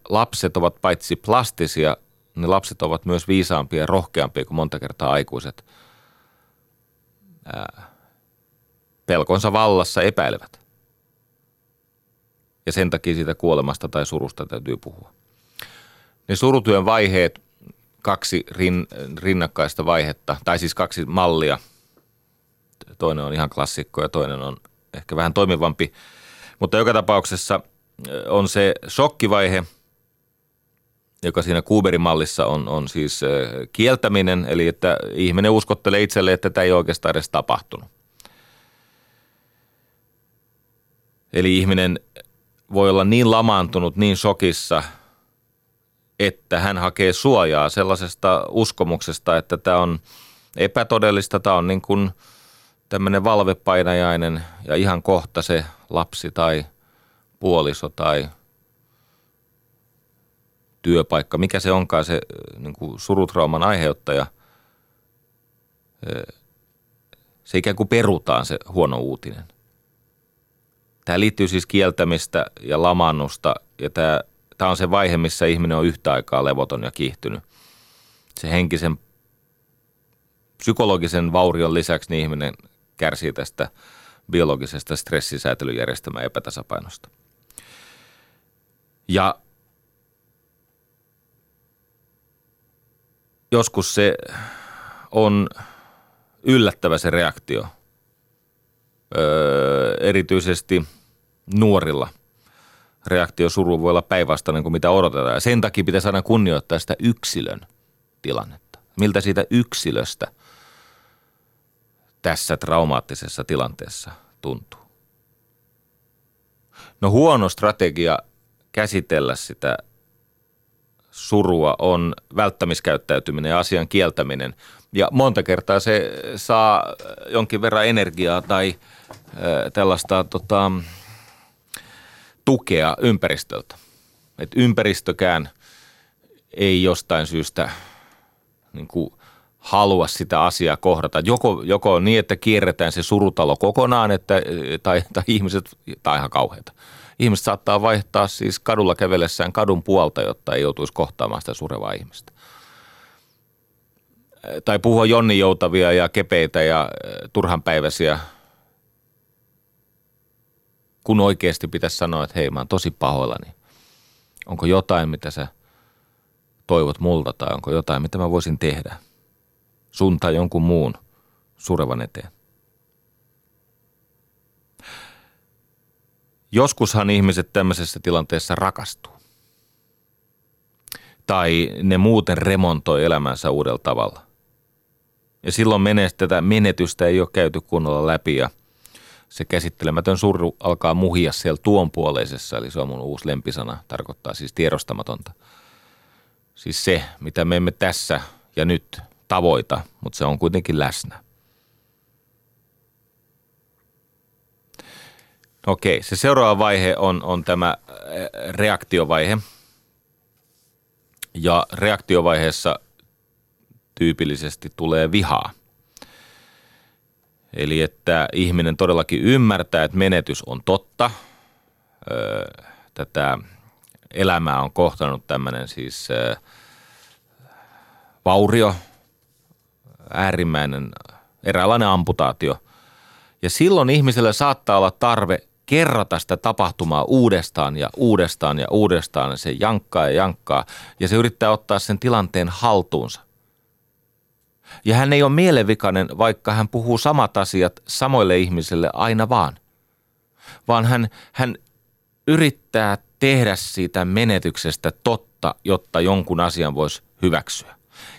Lapset ovat paitsi plastisia, niin lapset ovat myös viisaampia ja rohkeampia kuin monta kertaa aikuiset. pelkonsa vallassa epäilevät. Ja sen takia siitä kuolemasta tai surusta täytyy puhua. Ne surutyön vaiheet, kaksi rin, rinnakkaista vaihetta, tai siis kaksi mallia – toinen on ihan klassikko ja toinen on ehkä vähän toimivampi. Mutta joka tapauksessa on se shokkivaihe, joka siinä Kuberin mallissa on, on siis kieltäminen, eli että ihminen uskottelee itselle, että tämä ei oikeastaan edes tapahtunut. Eli ihminen voi olla niin lamaantunut, niin sokissa, että hän hakee suojaa sellaisesta uskomuksesta, että tämä on epätodellista, tämä on niin kuin tämmöinen valvepainajainen ja ihan kohta se lapsi tai puoliso tai työpaikka, mikä se onkaan se niin kuin surutrauman aiheuttaja, se ikään kuin perutaan se huono uutinen. Tämä liittyy siis kieltämistä ja lamannusta ja tämä, tämä on se vaihe, missä ihminen on yhtä aikaa levoton ja kiihtynyt. Se henkisen, psykologisen vaurion lisäksi niin ihminen kärsii tästä biologisesta stressisäätelyjärjestelmän epätasapainosta. Ja joskus se on yllättävä se reaktio, öö, erityisesti nuorilla. Reaktio suruun voi olla päinvastainen kuin mitä odotetaan. Ja sen takia pitäisi aina kunnioittaa sitä yksilön tilannetta. Miltä siitä yksilöstä tässä traumaattisessa tilanteessa tuntuu. No huono strategia käsitellä sitä surua on välttämiskäyttäytyminen ja asian kieltäminen. Ja monta kertaa se saa jonkin verran energiaa tai tällaista tota, tukea ympäristöltä. Et ympäristökään ei jostain syystä niin kuin halua sitä asiaa kohdata. Joko, joko niin, että kierretään se surutalo kokonaan, että, tai, tai ihmiset, tai ihan kauheita – ihmiset saattaa vaihtaa siis kadulla kävellessään kadun puolta, jotta ei joutuisi kohtaamaan sitä surevaa ihmistä. Tai puhua Jonni joutavia ja kepeitä ja turhanpäiväisiä, kun oikeasti pitäisi sanoa, että hei mä oon tosi pahoillani. Onko jotain, mitä sä toivot multa tai onko jotain, mitä mä voisin tehdä sun tai jonkun muun surevan eteen. Joskushan ihmiset tämmöisessä tilanteessa rakastuu. Tai ne muuten remontoi elämänsä uudella tavalla. Ja silloin tätä menetystä ei ole käyty kunnolla läpi ja se käsittelemätön suru alkaa muhia siellä tuonpuoleisessa, eli se on mun uusi lempisana, tarkoittaa siis tiedostamatonta. Siis se, mitä me emme tässä ja nyt tavoita, mutta se on kuitenkin läsnä. Okei, se seuraava vaihe on, on tämä äh, reaktiovaihe. Ja reaktiovaiheessa tyypillisesti tulee vihaa. Eli että ihminen todellakin ymmärtää, että menetys on totta. Tätä elämää on kohtanut tämmöinen siis vaurio, äärimmäinen eräänlainen amputaatio. Ja silloin ihmisellä saattaa olla tarve kerrata sitä tapahtumaa uudestaan ja uudestaan ja uudestaan. Se jankkaa ja jankkaa ja se yrittää ottaa sen tilanteen haltuunsa. Ja hän ei ole mielenvikainen, vaikka hän puhuu samat asiat samoille ihmisille aina vaan. Vaan hän, hän yrittää tehdä siitä menetyksestä totta, jotta jonkun asian voisi hyväksyä.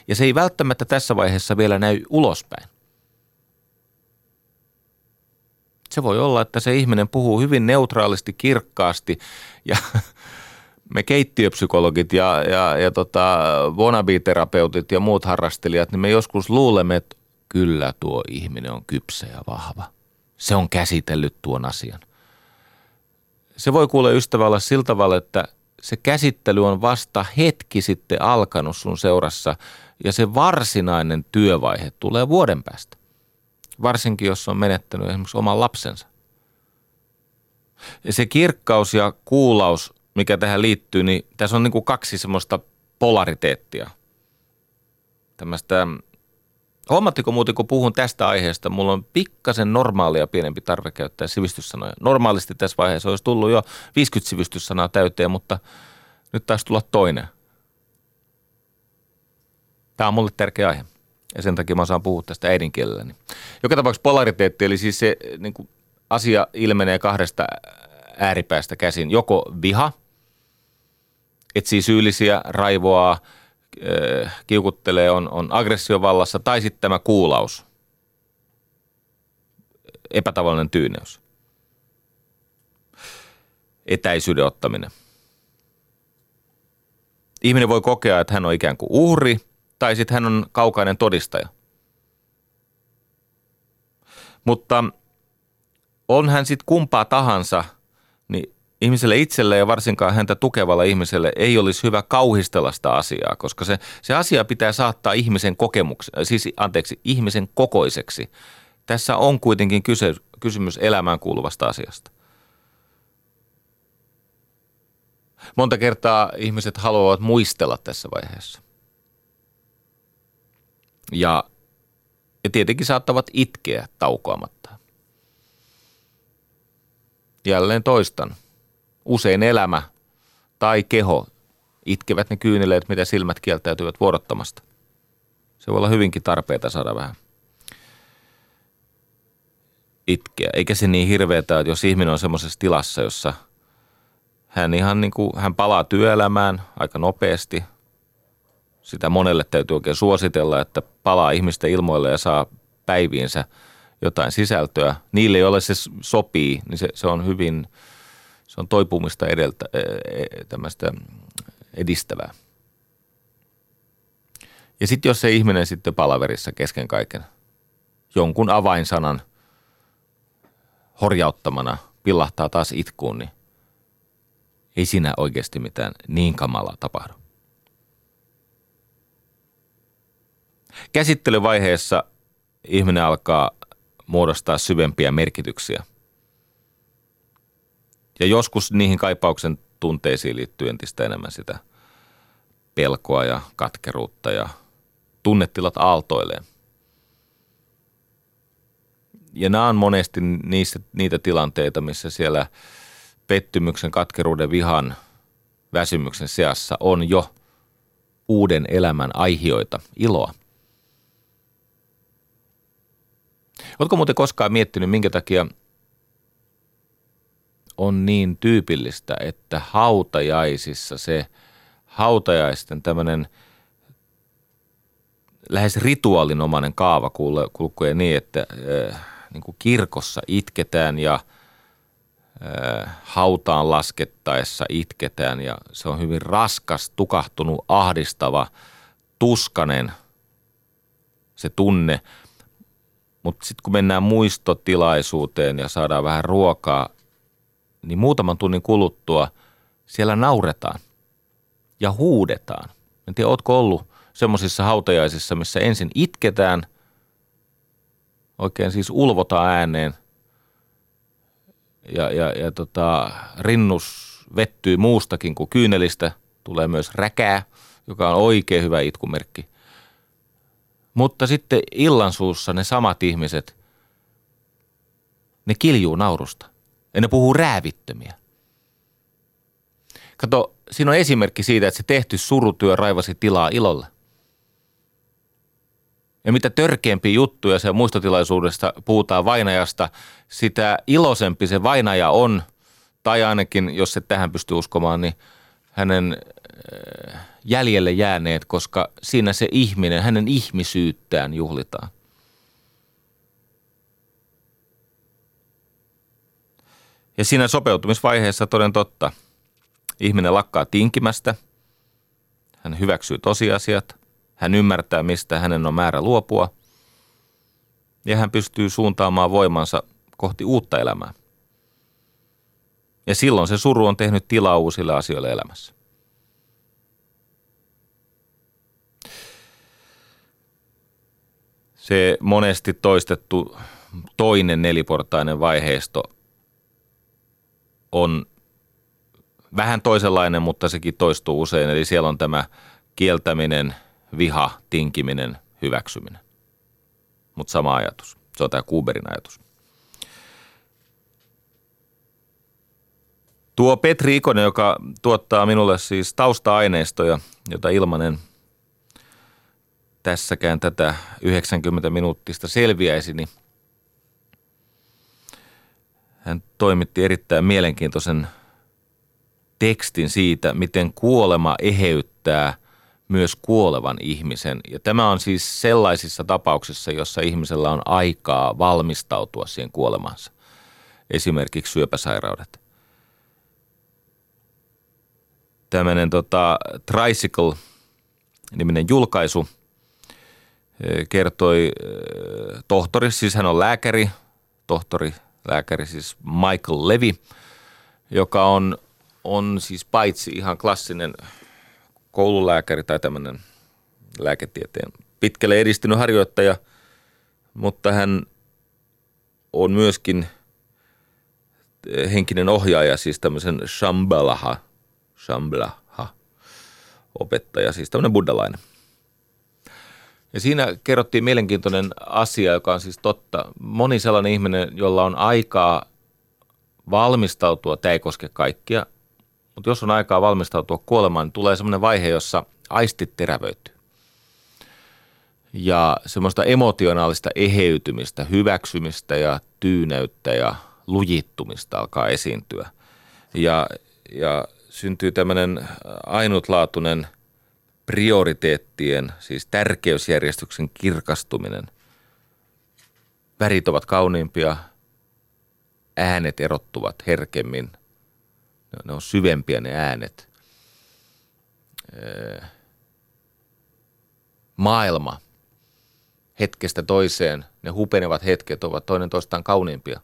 Ja se ei välttämättä tässä vaiheessa vielä näy ulospäin. Se voi olla, että se ihminen puhuu hyvin neutraalisti, kirkkaasti ja <laughs> me keittiöpsykologit ja, ja, ja tota, wannabe-terapeutit ja muut harrastelijat, niin me joskus luulemme, että kyllä tuo ihminen on kypsä ja vahva. Se on käsitellyt tuon asian. Se voi kuule ystävä olla sillä tavalla, että se käsittely on vasta hetki sitten alkanut sun seurassa ja se varsinainen työvaihe tulee vuoden päästä varsinkin jos on menettänyt esimerkiksi oman lapsensa. Ja se kirkkaus ja kuulaus, mikä tähän liittyy, niin tässä on niin kuin kaksi semmoista polariteettia. Tämmöistä, huomattiko muuten, kun puhun tästä aiheesta, mulla on pikkasen normaalia pienempi tarve käyttää sivistyssanoja. Normaalisti tässä vaiheessa olisi tullut jo 50 sivistyssanaa täyteen, mutta nyt taisi tulla toinen. Tämä on mulle tärkeä aihe ja sen takia mä saan puhua tästä äidinkielelläni. Joka tapauksessa polariteetti, eli siis se niin kuin asia ilmenee kahdesta ääripäästä käsin. Joko viha, etsii syyllisiä, raivoaa, kiukuttelee, on, on aggressiovallassa, tai sitten tämä kuulaus, epätavallinen tyyneys. etäisyyden ottaminen. Ihminen voi kokea, että hän on ikään kuin uhri tai sitten hän on kaukainen todistaja. Mutta on hän sitten kumpaa tahansa, niin ihmiselle itselle ja varsinkaan häntä tukevalla ihmiselle ei olisi hyvä kauhistella sitä asiaa, koska se, se asia pitää saattaa ihmisen kokemuksen, siis anteeksi, ihmisen kokoiseksi. Tässä on kuitenkin kyse, kysymys elämään kuuluvasta asiasta. Monta kertaa ihmiset haluavat muistella tässä vaiheessa. Ja, ja tietenkin saattavat itkeä taukoamatta. Jälleen toistan. Usein elämä tai keho itkevät ne kyyneleet, mitä silmät kieltäytyvät vuorottamasta. Se voi olla hyvinkin tarpeita saada vähän itkeä. Eikä se niin hirveetä, että jos ihminen on semmoisessa tilassa, jossa hän ihan niin kuin, hän palaa työelämään aika nopeasti. Sitä monelle täytyy oikein suositella, että palaa ihmisten ilmoille ja saa päiviinsä jotain sisältöä. Niille, joille se sopii, niin se, se on hyvin, se on toipumista edeltä, e, e, tämmöistä edistävää. Ja sitten jos se ihminen sitten palaverissa kesken kaiken jonkun avainsanan – horjauttamana pillahtaa taas itkuun, niin ei siinä oikeasti mitään niin kamalaa tapahdu. Käsittelyvaiheessa ihminen alkaa muodostaa syvempiä merkityksiä. Ja joskus niihin kaipauksen tunteisiin liittyy entistä enemmän sitä pelkoa ja katkeruutta ja tunnetilat aaltoilee – ja nämä on monesti niistä, niitä tilanteita, missä siellä pettymyksen, katkeruuden, vihan, väsymyksen seassa on jo uuden elämän aihioita, iloa. Oletko muuten koskaan miettinyt, minkä takia on niin tyypillistä, että hautajaisissa se hautajaisten tämmöinen lähes rituaalinomainen kaava kulkee niin, että äh, niin kuin kirkossa itketään ja hautaan laskettaessa itketään ja se on hyvin raskas, tukahtunut, ahdistava, tuskanen se tunne. Mutta sitten kun mennään muistotilaisuuteen ja saadaan vähän ruokaa, niin muutaman tunnin kuluttua siellä nauretaan ja huudetaan. En tiedä, ootko ollut semmoisissa hautajaisissa, missä ensin itketään – oikein siis ulvota ääneen ja, ja, ja tota, rinnus vettyy muustakin kuin kyynelistä. Tulee myös räkää, joka on oikein hyvä itkumerkki. Mutta sitten illan suussa ne samat ihmiset, ne kiljuu naurusta. Ja ne puhuu räävittömiä. Kato, siinä on esimerkki siitä, että se tehty surutyö raivasi tilaa ilolle. Ja mitä törkeämpi juttuja se muistotilaisuudesta puhutaan vainajasta, sitä iloisempi se vainaja on, tai ainakin, jos se tähän pystyy uskomaan, niin hänen äh, jäljelle jääneet, koska siinä se ihminen, hänen ihmisyyttään juhlitaan. Ja siinä sopeutumisvaiheessa toden totta, ihminen lakkaa tinkimästä, hän hyväksyy tosiasiat – hän ymmärtää, mistä hänen on määrä luopua ja hän pystyy suuntaamaan voimansa kohti uutta elämää. Ja silloin se suru on tehnyt tilaa uusille asioille elämässä. Se monesti toistettu toinen neliportainen vaiheisto on vähän toisenlainen, mutta sekin toistuu usein. Eli siellä on tämä kieltäminen – viha, tinkiminen, hyväksyminen. Mutta sama ajatus. Se on tämä Kuberin ajatus. Tuo Petri Ikonen, joka tuottaa minulle siis tausta-aineistoja, jota ilmanen tässäkään tätä 90 minuuttista selviäisi, niin hän toimitti erittäin mielenkiintoisen tekstin siitä, miten kuolema eheyttää – myös kuolevan ihmisen. Ja tämä on siis sellaisissa tapauksissa, jossa ihmisellä on aikaa valmistautua siihen kuolemansa. Esimerkiksi syöpäsairaudet. tämmöinen tota, Tricycle-niminen julkaisu kertoi tohtori, siis hän on lääkäri, tohtori, lääkäri siis Michael Levy, joka on, on siis paitsi ihan klassinen koululääkäri tai tämmöinen lääketieteen pitkälle edistynyt harjoittaja, mutta hän on myöskin henkinen ohjaaja, siis tämmöisen Shambhalaha, Shambhalaha opettaja, siis tämmöinen buddhalainen. Ja siinä kerrottiin mielenkiintoinen asia, joka on siis totta. Moni sellainen ihminen, jolla on aikaa valmistautua, tämä ei koske kaikkia, mutta jos on aikaa valmistautua kuolemaan, niin tulee semmoinen vaihe, jossa aistit terävöityy. Ja semmoista emotionaalista eheytymistä, hyväksymistä ja tyyneyttä ja lujittumista alkaa esiintyä. Ja, ja syntyy tämmöinen ainutlaatuinen prioriteettien, siis tärkeysjärjestyksen kirkastuminen. Värit ovat kauniimpia, äänet erottuvat herkemmin, ne on syvempiä ne äänet. Maailma hetkestä toiseen, ne hupenevat hetket ovat toinen toistaan kauniimpia.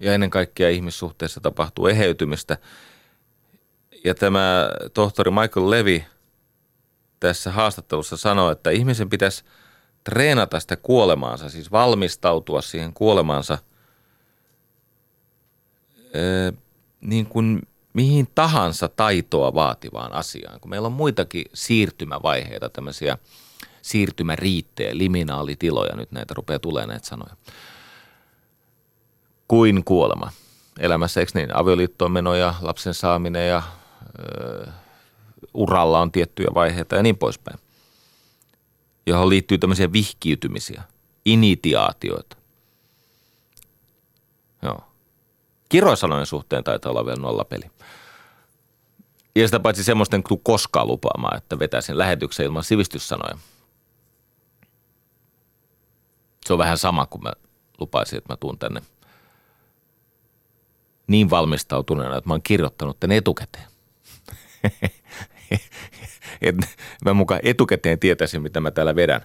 Ja ennen kaikkea ihmissuhteessa tapahtuu eheytymistä. Ja tämä tohtori Michael Levy tässä haastattelussa sanoi, että ihmisen pitäisi treenata sitä kuolemaansa, siis valmistautua siihen kuolemaansa niin kuin mihin tahansa taitoa vaativaan asiaan. Kun meillä on muitakin siirtymävaiheita, tämmöisiä siirtymäriittejä, liminaalitiloja, nyt näitä rupeaa tulemaan näitä sanoja, kuin kuolema. Elämässä, eikö niin, avioliittoon menoja, lapsen saaminen ja uralla on tiettyjä vaiheita ja niin poispäin, johon liittyy tämmöisiä vihkiytymisiä, initiaatioita. Joo. Kiroisanojen suhteen taitaa olla vielä nollapeli. Ja sitä paitsi semmoisten kuin koskaan lupaamaan, että vetäisin lähetyksen ilman sivistyssanoja. Se on vähän sama kuin mä lupaisin, että mä tuun tänne niin valmistautuneena, että mä oon kirjoittanut tänne etukäteen. <laughs> Et mä mukaan etukäteen tietäisin, mitä mä täällä vedän.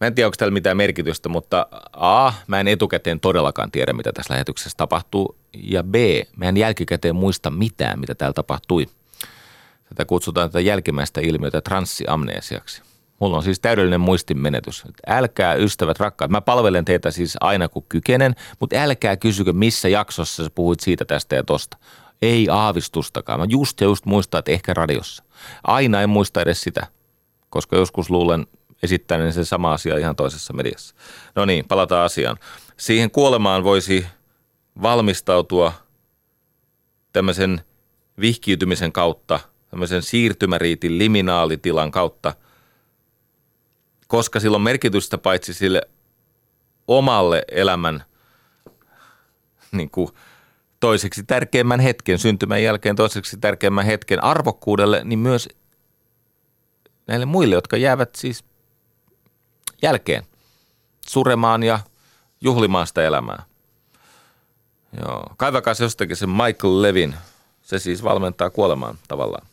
Mä en tiedä, onko täällä mitään merkitystä, mutta A, mä en etukäteen todellakaan tiedä, mitä tässä lähetyksessä tapahtuu. Ja B, mä en jälkikäteen muista mitään, mitä täällä tapahtui. Tätä kutsutaan tätä jälkimmäistä ilmiötä transsiamneesiaksi. Mulla on siis täydellinen muistinmenetys. Älkää ystävät rakkaat, mä palvelen teitä siis aina kun kykenen, mutta älkää kysykö missä jaksossa sä puhuit siitä tästä ja tosta. Ei aavistustakaan. Mä just ja just muistan, että ehkä radiossa. Aina en muista edes sitä, koska joskus luulen esittänyt se sama asia ihan toisessa mediassa. No niin, palataan asiaan. Siihen kuolemaan voisi valmistautua tämmöisen vihkiytymisen kautta, tämmöisen siirtymäriitin liminaalitilan kautta, koska sillä on merkitystä paitsi sille omalle elämän niin kuin toiseksi tärkeimmän hetken, syntymän jälkeen toiseksi tärkeimmän hetken arvokkuudelle, niin myös näille muille, jotka jäävät siis jälkeen suremaan ja juhlimaan sitä elämää. Joo. Kaivakaa jostakin se Michael Levin. Se siis valmentaa kuolemaan tavallaan.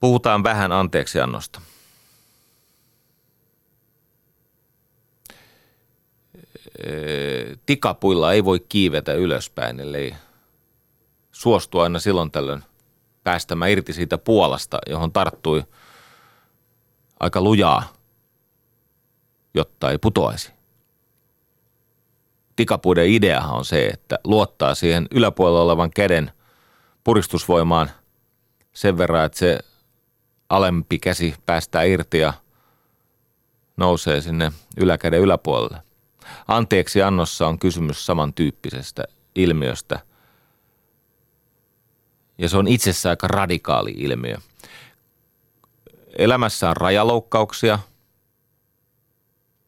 Puhutaan vähän anteeksiannosta. Tikapuilla ei voi kiivetä ylöspäin, ellei suostu aina silloin tällöin päästämään irti siitä puolasta, johon tarttui aika lujaa, jotta ei putoaisi. Tikapuiden ideahan on se, että luottaa siihen yläpuolella olevan käden puristusvoimaan sen verran, että se alempi käsi päästää irti ja nousee sinne yläkäden yläpuolelle. Anteeksi annossa on kysymys samantyyppisestä ilmiöstä – ja se on itsessään aika radikaali ilmiö. Elämässä on rajaloukkauksia,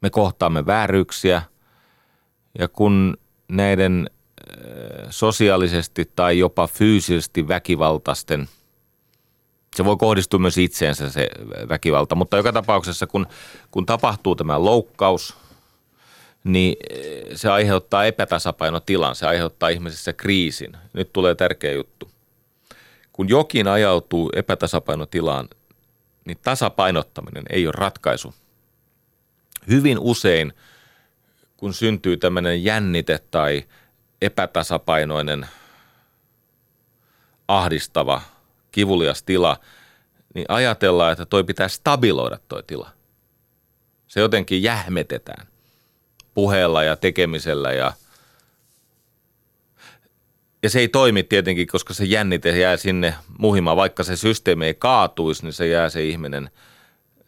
me kohtaamme vääryyksiä. Ja kun näiden sosiaalisesti tai jopa fyysisesti väkivaltaisten, se voi kohdistua myös itseensä se väkivalta, mutta joka tapauksessa kun, kun tapahtuu tämä loukkaus, niin se aiheuttaa epätasapainotilan, se aiheuttaa ihmisessä kriisin. Nyt tulee tärkeä juttu. Kun jokin ajautuu epätasapainotilaan, niin tasapainottaminen ei ole ratkaisu. Hyvin usein, kun syntyy tämmöinen jännite tai epätasapainoinen, ahdistava, kivulias tila, niin ajatellaan, että toi pitää stabiloida toi tila. Se jotenkin jähmetetään puheella ja tekemisellä ja ja se ei toimi tietenkin, koska se jännite jää sinne muhimaan. Vaikka se systeemi ei kaatuisi, niin se jää se ihminen.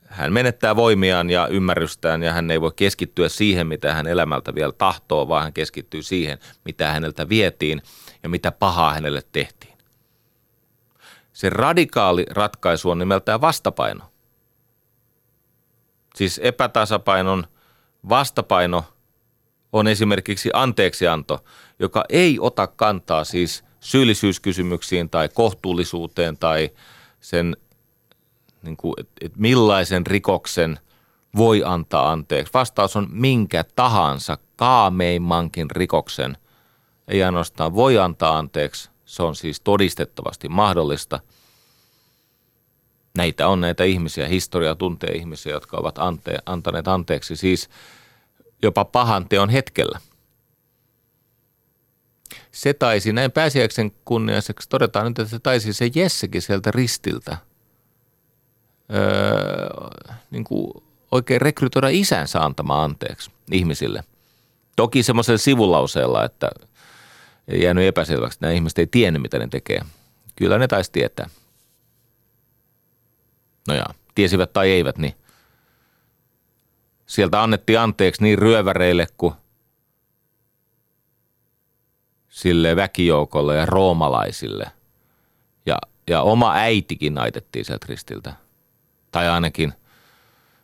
Hän menettää voimiaan ja ymmärrystään ja hän ei voi keskittyä siihen, mitä hän elämältä vielä tahtoo, vaan hän keskittyy siihen, mitä häneltä vietiin ja mitä pahaa hänelle tehtiin. Se radikaali ratkaisu on nimeltään vastapaino. Siis epätasapainon vastapaino on esimerkiksi anteeksianto, joka ei ota kantaa siis syyllisyyskysymyksiin tai kohtuullisuuteen tai sen, niin kuin, että et millaisen rikoksen voi antaa anteeksi. Vastaus on minkä tahansa kaameimmankin rikoksen. Ei ainoastaan voi antaa anteeksi, se on siis todistettavasti mahdollista. Näitä on näitä ihmisiä, historia tuntee ihmisiä, jotka ovat ante, antaneet anteeksi siis jopa pahan teon hetkellä. Se taisi, näin pääsiäiksen kunniaiseksi todetaan nyt, että se taisi se Jessekin sieltä ristiltä öö, niin kuin oikein rekrytoida isänsä antamaan anteeksi ihmisille. Toki semmoisella sivulauseella, että – ei jäänyt epäselväksi. Nämä ihmiset ei tiennyt, mitä ne tekee. Kyllä ne taisi tietää. No ja, tiesivät tai eivät, niin sieltä annettiin anteeksi niin ryöväreille kuin sille väkijoukolle ja roomalaisille. Ja, ja oma äitikin naitettiin sieltä ristiltä. Tai ainakin,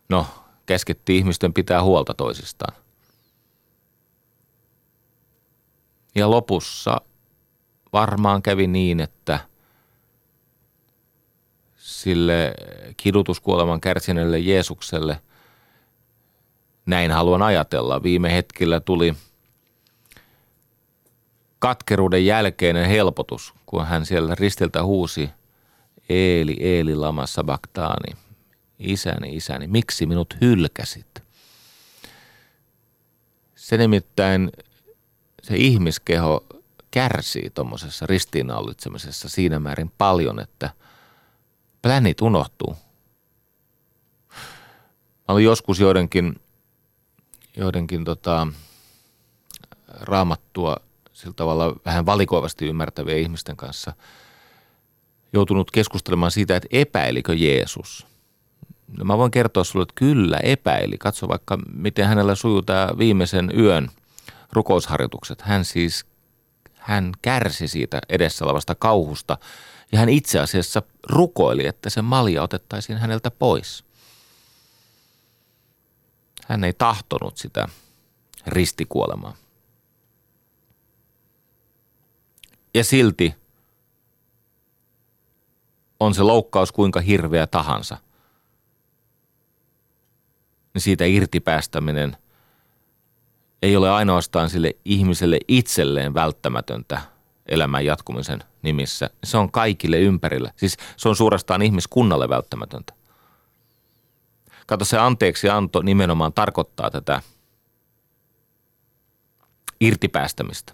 no, käskettiin ihmisten pitää huolta toisistaan. Ja lopussa varmaan kävi niin, että sille kidutuskuoleman kärsineelle Jeesukselle, näin haluan ajatella, viime hetkellä tuli katkeruuden jälkeinen helpotus, kun hän siellä ristiltä huusi, Eeli, Eeli lama sabaktaani, isäni, isäni, miksi minut hylkäsit? Se nimittäin se ihmiskeho kärsii tuommoisessa ristiinnaulitsemisessa siinä määrin paljon, että plänit unohtuu. Mä olin joskus joidenkin, joidenkin tota, raamattua sillä tavalla vähän valikoivasti ymmärtäviä ihmisten kanssa joutunut keskustelemaan siitä, että epäilikö Jeesus. No mä voin kertoa sulle, että kyllä epäili. Katso vaikka, miten hänellä sujuu tämä viimeisen yön – rukousharjoitukset. Hän siis, hän kärsi siitä edessä olevasta kauhusta ja hän itse asiassa rukoili, että se malja otettaisiin häneltä pois. Hän ei tahtonut sitä ristikuolemaa. Ja silti on se loukkaus kuinka hirveä tahansa, niin siitä irtipäästäminen ei ole ainoastaan sille ihmiselle itselleen välttämätöntä elämän jatkumisen nimissä. Se on kaikille ympärillä. Siis se on suorastaan ihmiskunnalle välttämätöntä. Kato, se anteeksi anto nimenomaan tarkoittaa tätä irtipäästämistä.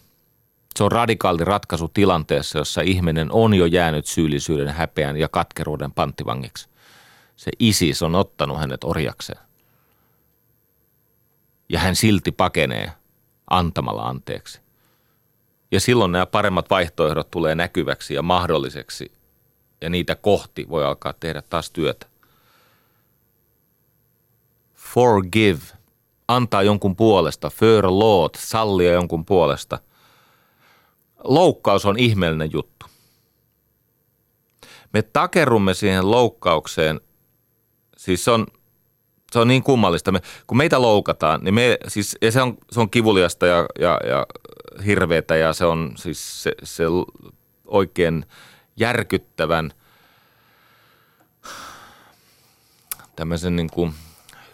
Se on radikaali ratkaisu tilanteessa, jossa ihminen on jo jäänyt syyllisyyden, häpeän ja katkeruuden panttivangiksi. Se isis on ottanut hänet orjakseen ja hän silti pakenee antamalla anteeksi. Ja silloin nämä paremmat vaihtoehdot tulee näkyväksi ja mahdolliseksi ja niitä kohti voi alkaa tehdä taas työtä. Forgive, antaa jonkun puolesta, for Lord, sallia jonkun puolesta. Loukkaus on ihmeellinen juttu. Me takerumme siihen loukkaukseen, siis se on se on niin kummallista. Me, kun meitä loukataan, niin me, siis, ja se on, se on kivuliasta ja, ja, ja hirveätä ja se on siis se, se oikein järkyttävän tämmöisen niin kuin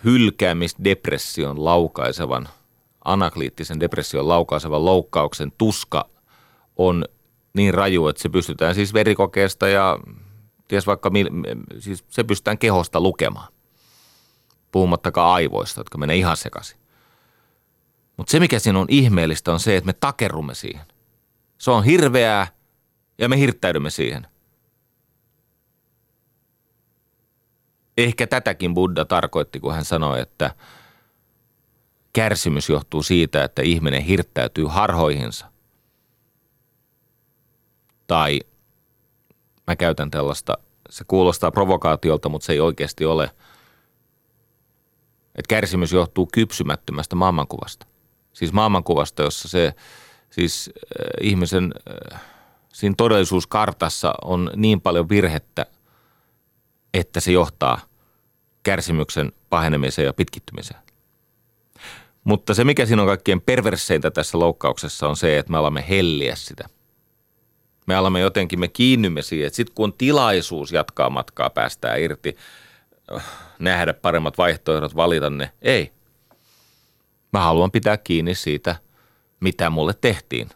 hylkäämisdepression laukaisevan anakliittisen depression laukaisevan loukkauksen tuska on niin raju, että se pystytään siis verikokeesta ja ties vaikka, siis se pystytään kehosta lukemaan. Puhumattakaan aivoista, jotka menee ihan sekaisin. Mutta se, mikä siinä on ihmeellistä, on se, että me takerrumme siihen. Se on hirveää ja me hirttäydymme siihen. Ehkä tätäkin Buddha tarkoitti, kun hän sanoi, että kärsimys johtuu siitä, että ihminen hirttäytyy harhoihinsa. Tai mä käytän tällaista, se kuulostaa provokaatiolta, mutta se ei oikeasti ole. Että kärsimys johtuu kypsymättömästä maailmankuvasta. Siis maailmankuvasta, jossa se siis äh, ihmisen äh, siinä todellisuuskartassa on niin paljon virhettä, että se johtaa kärsimyksen pahenemiseen ja pitkittymiseen. Mutta se, mikä siinä on kaikkien perverseintä tässä loukkauksessa, on se, että me alamme helliä sitä. Me alamme jotenkin, me kiinnymme siihen, että sitten kun on tilaisuus jatkaa matkaa, päästää irti, nähdä paremmat vaihtoehdot, valita ne. Ei. Mä haluan pitää kiinni siitä, mitä mulle tehtiin.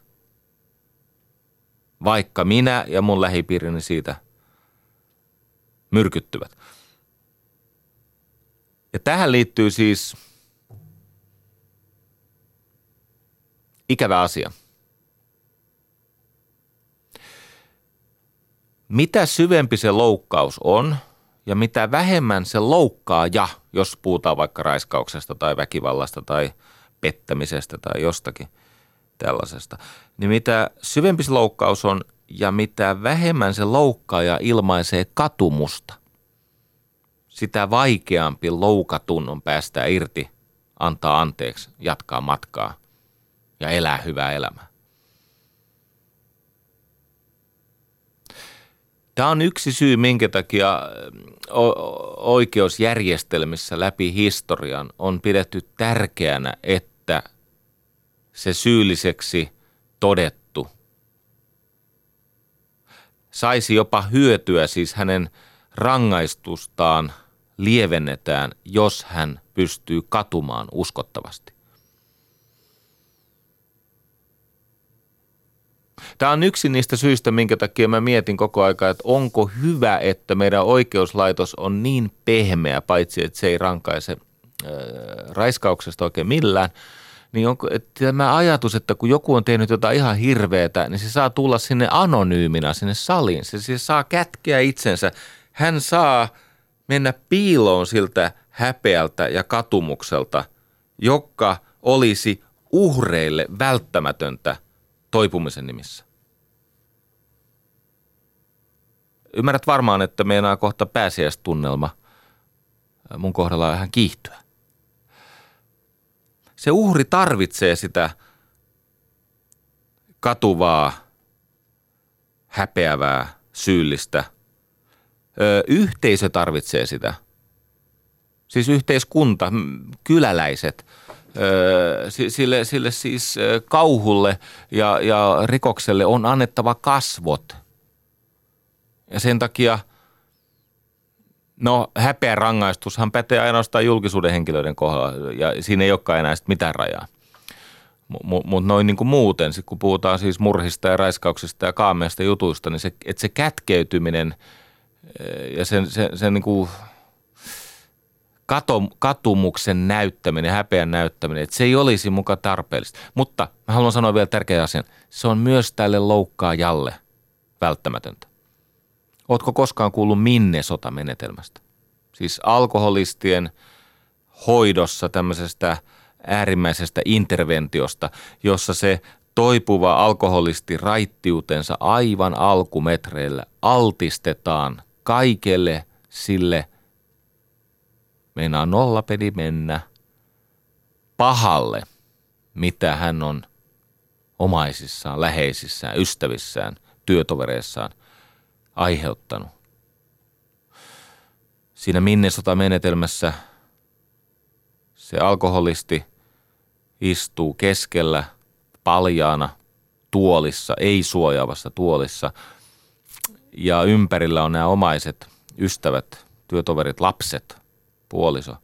Vaikka minä ja mun lähipiirini siitä myrkyttyvät. Ja tähän liittyy siis ikävä asia. Mitä syvempi se loukkaus on ja mitä vähemmän se loukkaa ja, jos puhutaan vaikka raiskauksesta tai väkivallasta tai pettämisestä tai jostakin tällaisesta, niin mitä syvempi se loukkaus on ja mitä vähemmän se loukkaaja ilmaisee katumusta – sitä vaikeampi loukatun on päästä irti, antaa anteeksi, jatkaa matkaa ja elää hyvää elämää. Tämä on yksi syy, minkä takia oikeusjärjestelmissä läpi historian on pidetty tärkeänä, että se syylliseksi todettu saisi jopa hyötyä siis hänen rangaistustaan – lievennetään, jos hän pystyy katumaan uskottavasti. Tämä on yksi niistä syistä, minkä takia mä mietin koko aika, että onko hyvä, että meidän oikeuslaitos on niin pehmeä, paitsi että se ei rankaise äh, raiskauksesta oikein millään, niin onko että tämä ajatus, että kun joku on tehnyt jotain ihan hirveätä, niin se saa tulla sinne anonyyminä sinne saliin. Se, se saa kätkeä itsensä. Hän saa – mennä piiloon siltä häpeältä ja katumukselta, joka olisi uhreille välttämätöntä toipumisen nimissä. Ymmärrät varmaan, että meinaa kohta pääsiäistunnelma mun kohdalla vähän kiihtyä. Se uhri tarvitsee sitä katuvaa, häpeävää, syyllistä – ö, yhteisö tarvitsee sitä. Siis yhteiskunta, kyläläiset, ö, sille, sille siis kauhulle ja, ja rikokselle on annettava kasvot. Ja sen takia, no häpeä rangaistushan pätee ainoastaan julkisuuden henkilöiden kohdalla ja siinä ei olekaan enää mitään rajaa. Mutta mut noin niin kuin muuten, sit kun puhutaan siis murhista ja raiskauksista ja kaameista jutuista, niin se, että se kätkeytyminen – ja sen, sen, sen niin kuin kato, katumuksen näyttäminen, häpeän näyttäminen, että se ei olisi muka tarpeellista. Mutta mä haluan sanoa vielä tärkeä asian. Se on myös tälle loukkaajalle välttämätöntä. Ootko koskaan kuullut Minnesota-menetelmästä? Siis alkoholistien hoidossa tämmöisestä äärimmäisestä interventiosta, jossa se toipuva alkoholisti raittiutensa aivan alkumetreillä altistetaan kaikelle sille, meinaa nollapeli mennä, pahalle, mitä hän on omaisissaan, läheisissään, ystävissään, työtovereissaan aiheuttanut. Siinä Minnesota-menetelmässä se alkoholisti istuu keskellä paljaana tuolissa, ei suojaavassa tuolissa – ja ympärillä on nämä omaiset, ystävät, työtoverit, lapset, puoliso.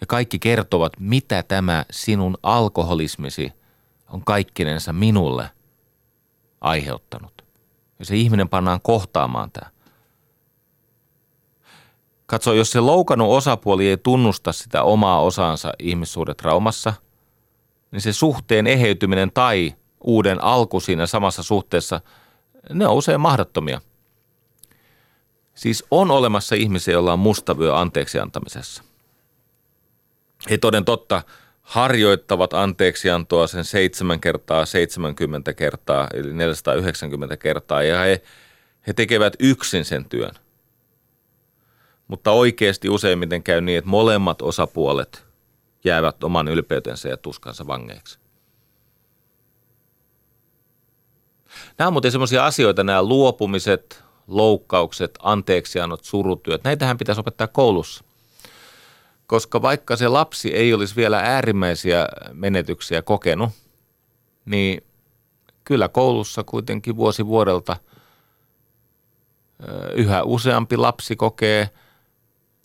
Ja kaikki kertovat, mitä tämä sinun alkoholismisi on kaikkinensa minulle aiheuttanut. Ja se ihminen pannaan kohtaamaan tämä. Katso, jos se loukannut osapuoli ei tunnusta sitä omaa osaansa ihmissuhdetraumassa, niin se suhteen eheytyminen tai uuden alku siinä samassa suhteessa, ne on usein mahdottomia. Siis on olemassa ihmisiä, joilla on mustavyö anteeksi antamisessa. He toden totta harjoittavat anteeksiantoa sen 7 kertaa 70 kertaa, eli 490 kertaa, ja he, he tekevät yksin sen työn. Mutta oikeasti useimmiten käy niin, että molemmat osapuolet jäävät oman ylpeytensä ja tuskansa vangeiksi. Nämä on muuten sellaisia asioita, nämä luopumiset, loukkaukset, anteeksiannot, surutyöt. Näitähän pitäisi opettaa koulussa. Koska vaikka se lapsi ei olisi vielä äärimmäisiä menetyksiä kokenut, niin kyllä koulussa kuitenkin vuosi vuodelta yhä useampi lapsi kokee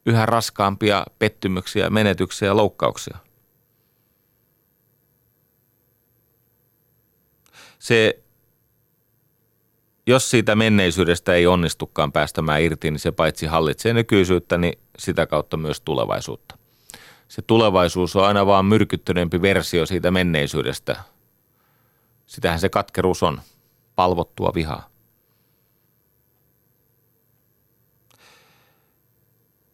yhä raskaampia pettymyksiä, menetyksiä ja loukkauksia. Se jos siitä menneisyydestä ei onnistukaan päästämään irti, niin se paitsi hallitsee nykyisyyttä, niin sitä kautta myös tulevaisuutta. Se tulevaisuus on aina vaan myrkyttyneempi versio siitä menneisyydestä. Sitähän se katkeruus on, palvottua vihaa.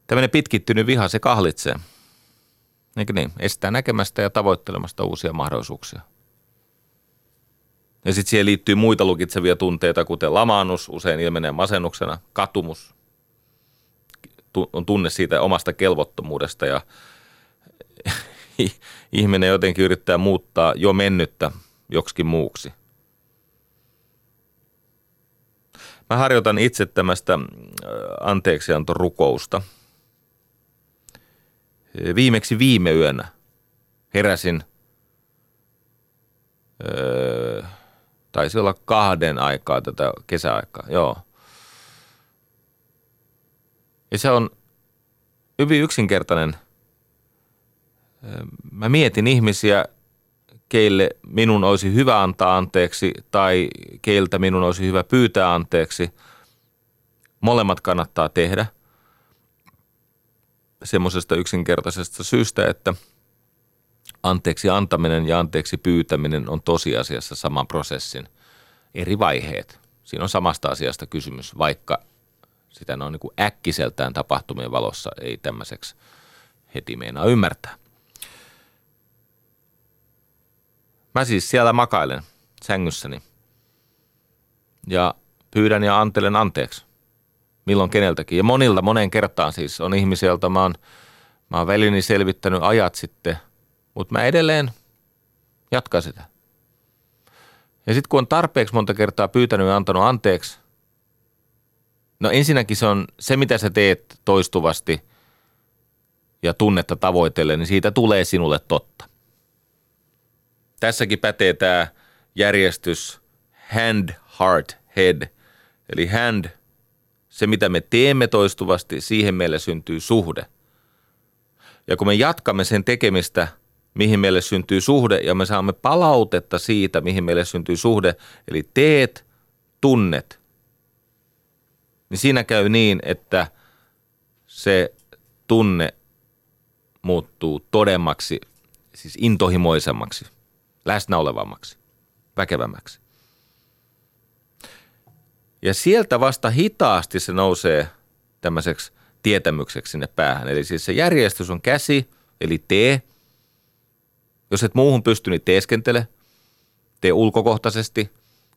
Tämmöinen pitkittynyt viha, se kahlitsee. Eikö niin? Estää näkemästä ja tavoittelemasta uusia mahdollisuuksia. Ja sitten siihen liittyy muita lukitsevia tunteita, kuten lamaannus, usein ilmenee masennuksena, katumus, on tunne siitä omasta kelvottomuudesta ja <laughs> ihminen jotenkin yrittää muuttaa jo mennyttä joksikin muuksi. Mä harjoitan itse tämmöistä anteeksiantorukousta. Viimeksi viime yönä heräsin öö, Taisi olla kahden aikaa tätä kesäaikaa, joo. Ja se on hyvin yksinkertainen. Mä mietin ihmisiä, keille minun olisi hyvä antaa anteeksi tai keiltä minun olisi hyvä pyytää anteeksi. Molemmat kannattaa tehdä semmoisesta yksinkertaisesta syystä, että – anteeksi antaminen ja anteeksi pyytäminen on tosiasiassa saman prosessin eri vaiheet. Siinä on samasta asiasta kysymys, vaikka sitä on niin kuin äkkiseltään tapahtumien valossa ei tämmöiseksi heti meinaa ymmärtää. Mä siis siellä makailen sängyssäni ja pyydän ja antelen anteeksi. Milloin keneltäkin. Ja monilta, moneen kertaan siis on ihmisiä, joilta mä oon, mä oon velini selvittänyt ajat sitten – mutta mä edelleen jatkan sitä. Ja sitten kun on tarpeeksi monta kertaa pyytänyt ja antanut anteeksi, no ensinnäkin se on se, mitä sä teet toistuvasti ja tunnetta tavoitellen, niin siitä tulee sinulle totta. Tässäkin pätee tämä järjestys hand, heart, head. Eli hand, se mitä me teemme toistuvasti, siihen meille syntyy suhde. Ja kun me jatkamme sen tekemistä – mihin meille syntyy suhde ja me saamme palautetta siitä, mihin meille syntyy suhde, eli teet, tunnet, niin siinä käy niin, että se tunne muuttuu todemmaksi, siis intohimoisemmaksi, läsnäolevammaksi, väkevämmäksi. Ja sieltä vasta hitaasti se nousee tämmöiseksi tietämykseksi sinne päähän. Eli siis se järjestys on käsi, eli tee – jos et muuhun pysty, niin teeskentele. Tee ulkokohtaisesti,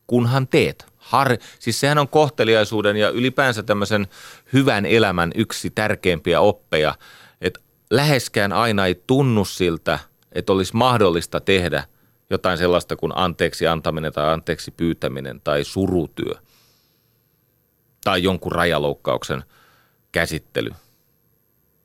kunhan teet. Har, siis sehän on kohteliaisuuden ja ylipäänsä tämmöisen hyvän elämän yksi tärkeimpiä oppeja, että läheskään aina ei tunnu siltä, että olisi mahdollista tehdä jotain sellaista kuin anteeksi antaminen tai anteeksi pyytäminen tai surutyö tai jonkun rajaloukkauksen käsittely –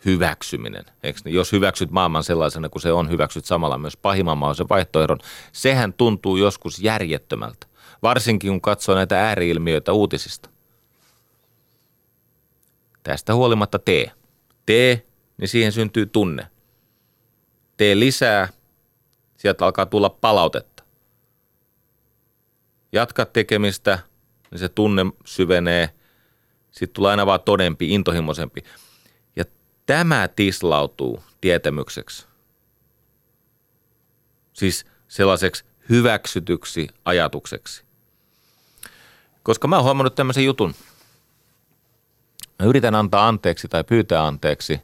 hyväksyminen. Eikö niin? Jos hyväksyt maailman sellaisena kuin se on, hyväksyt samalla myös pahimman mahdollisen vaihtoehdon. Sehän tuntuu joskus järjettömältä, varsinkin kun katsoo näitä ääriilmiöitä uutisista. Tästä huolimatta tee. Tee, niin siihen syntyy tunne. tee lisää, sieltä alkaa tulla palautetta. Jatka tekemistä, niin se tunne syvenee, sitten tulee aina vaan todempi, intohimoisempi. Tämä tislautuu tietämykseksi. Siis sellaiseksi hyväksytyksi ajatukseksi. Koska mä oon huomannut tämmöisen jutun. Mä yritän antaa anteeksi tai pyytää anteeksi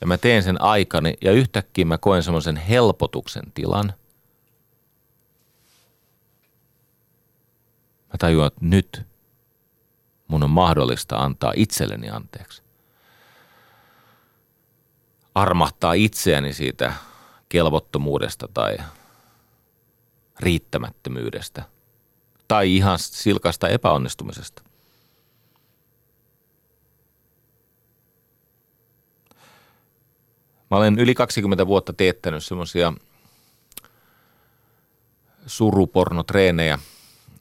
ja mä teen sen aikani ja yhtäkkiä mä koen semmoisen helpotuksen tilan. Mä tajuan, että nyt mun on mahdollista antaa itselleni anteeksi. Armahtaa itseäni siitä kelvottomuudesta tai riittämättömyydestä tai ihan silkasta epäonnistumisesta. Mä olen yli 20 vuotta teettänyt semmoisia surupornotreenejä,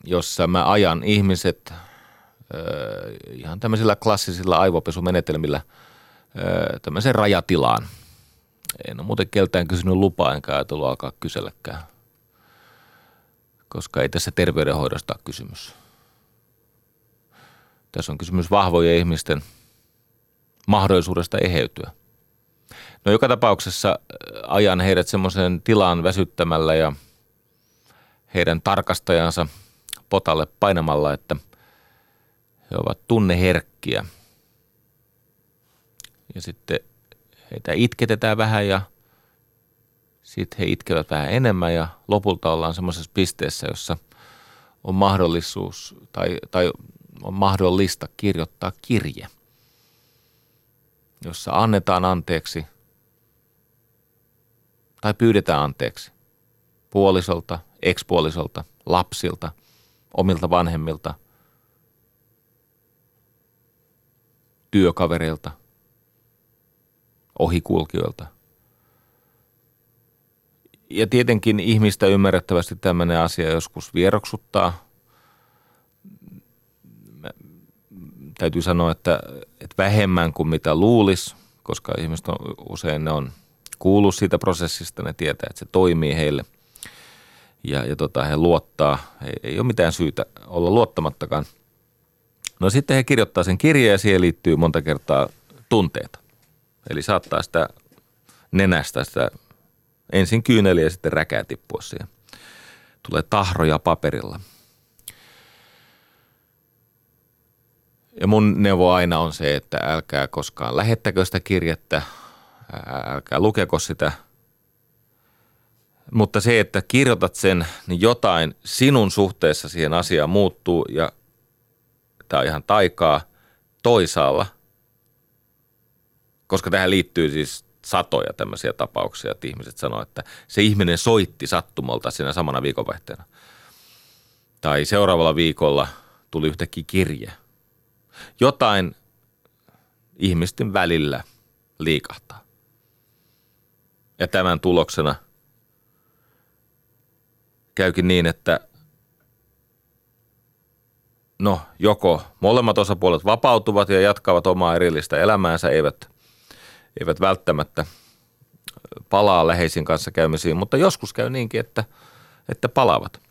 jossa mä ajan ihmiset ihan tämmöisillä klassisilla aivopesumenetelmillä tämmöiseen rajatilaan. En ole muuten keltään kysynyt lupaa, enkä ajatellut alkaa kyselläkään koska ei tässä terveydenhoidosta ole kysymys. Tässä on kysymys vahvojen ihmisten mahdollisuudesta eheytyä. No joka tapauksessa ajan heidät semmoiseen tilaan väsyttämällä ja heidän tarkastajansa potalle painamalla, että he ovat tunneherkkiä. Ja sitten heitä itketetään vähän ja – sitten he itkevät vähän enemmän ja lopulta ollaan semmoisessa pisteessä, jossa on mahdollisuus tai, tai on mahdollista kirjoittaa kirje, jossa annetaan anteeksi tai pyydetään anteeksi puolisolta, ekspuolisolta, lapsilta, omilta vanhemmilta, työkavereilta, ohikulkijoilta, ja tietenkin ihmistä ymmärrettävästi tämmöinen asia joskus vieroksuttaa. Mä, täytyy sanoa, että, että vähemmän kuin mitä luulisi, koska ihmiset on, usein ne on kuullut siitä prosessista, ne tietää, että se toimii heille. Ja, ja tota, he luottaa, ei, ei ole mitään syytä olla luottamattakaan. No sitten he kirjoittaa sen kirjeen ja siihen liittyy monta kertaa tunteita. Eli saattaa sitä nenästä sitä Ensin kyyneli ja sitten räkää tippua siihen. Tulee tahroja paperilla. Ja mun neuvo aina on se, että älkää koskaan lähettäkö sitä kirjettä, älkää lukeko sitä. Mutta se, että kirjoitat sen, niin jotain sinun suhteessa siihen asiaan muuttuu ja tämä on ihan taikaa toisaalla. Koska tähän liittyy siis satoja tämmöisiä tapauksia, että ihmiset sanoo, että se ihminen soitti sattumalta siinä samana viikonvaihteena. Tai seuraavalla viikolla tuli yhtäkkiä kirje. Jotain ihmisten välillä liikahtaa. Ja tämän tuloksena käykin niin, että no joko molemmat osapuolet vapautuvat ja jatkavat omaa erillistä elämäänsä, eivät eivät välttämättä palaa läheisin kanssa käymisiin, mutta joskus käy niinkin, että, että palaavat.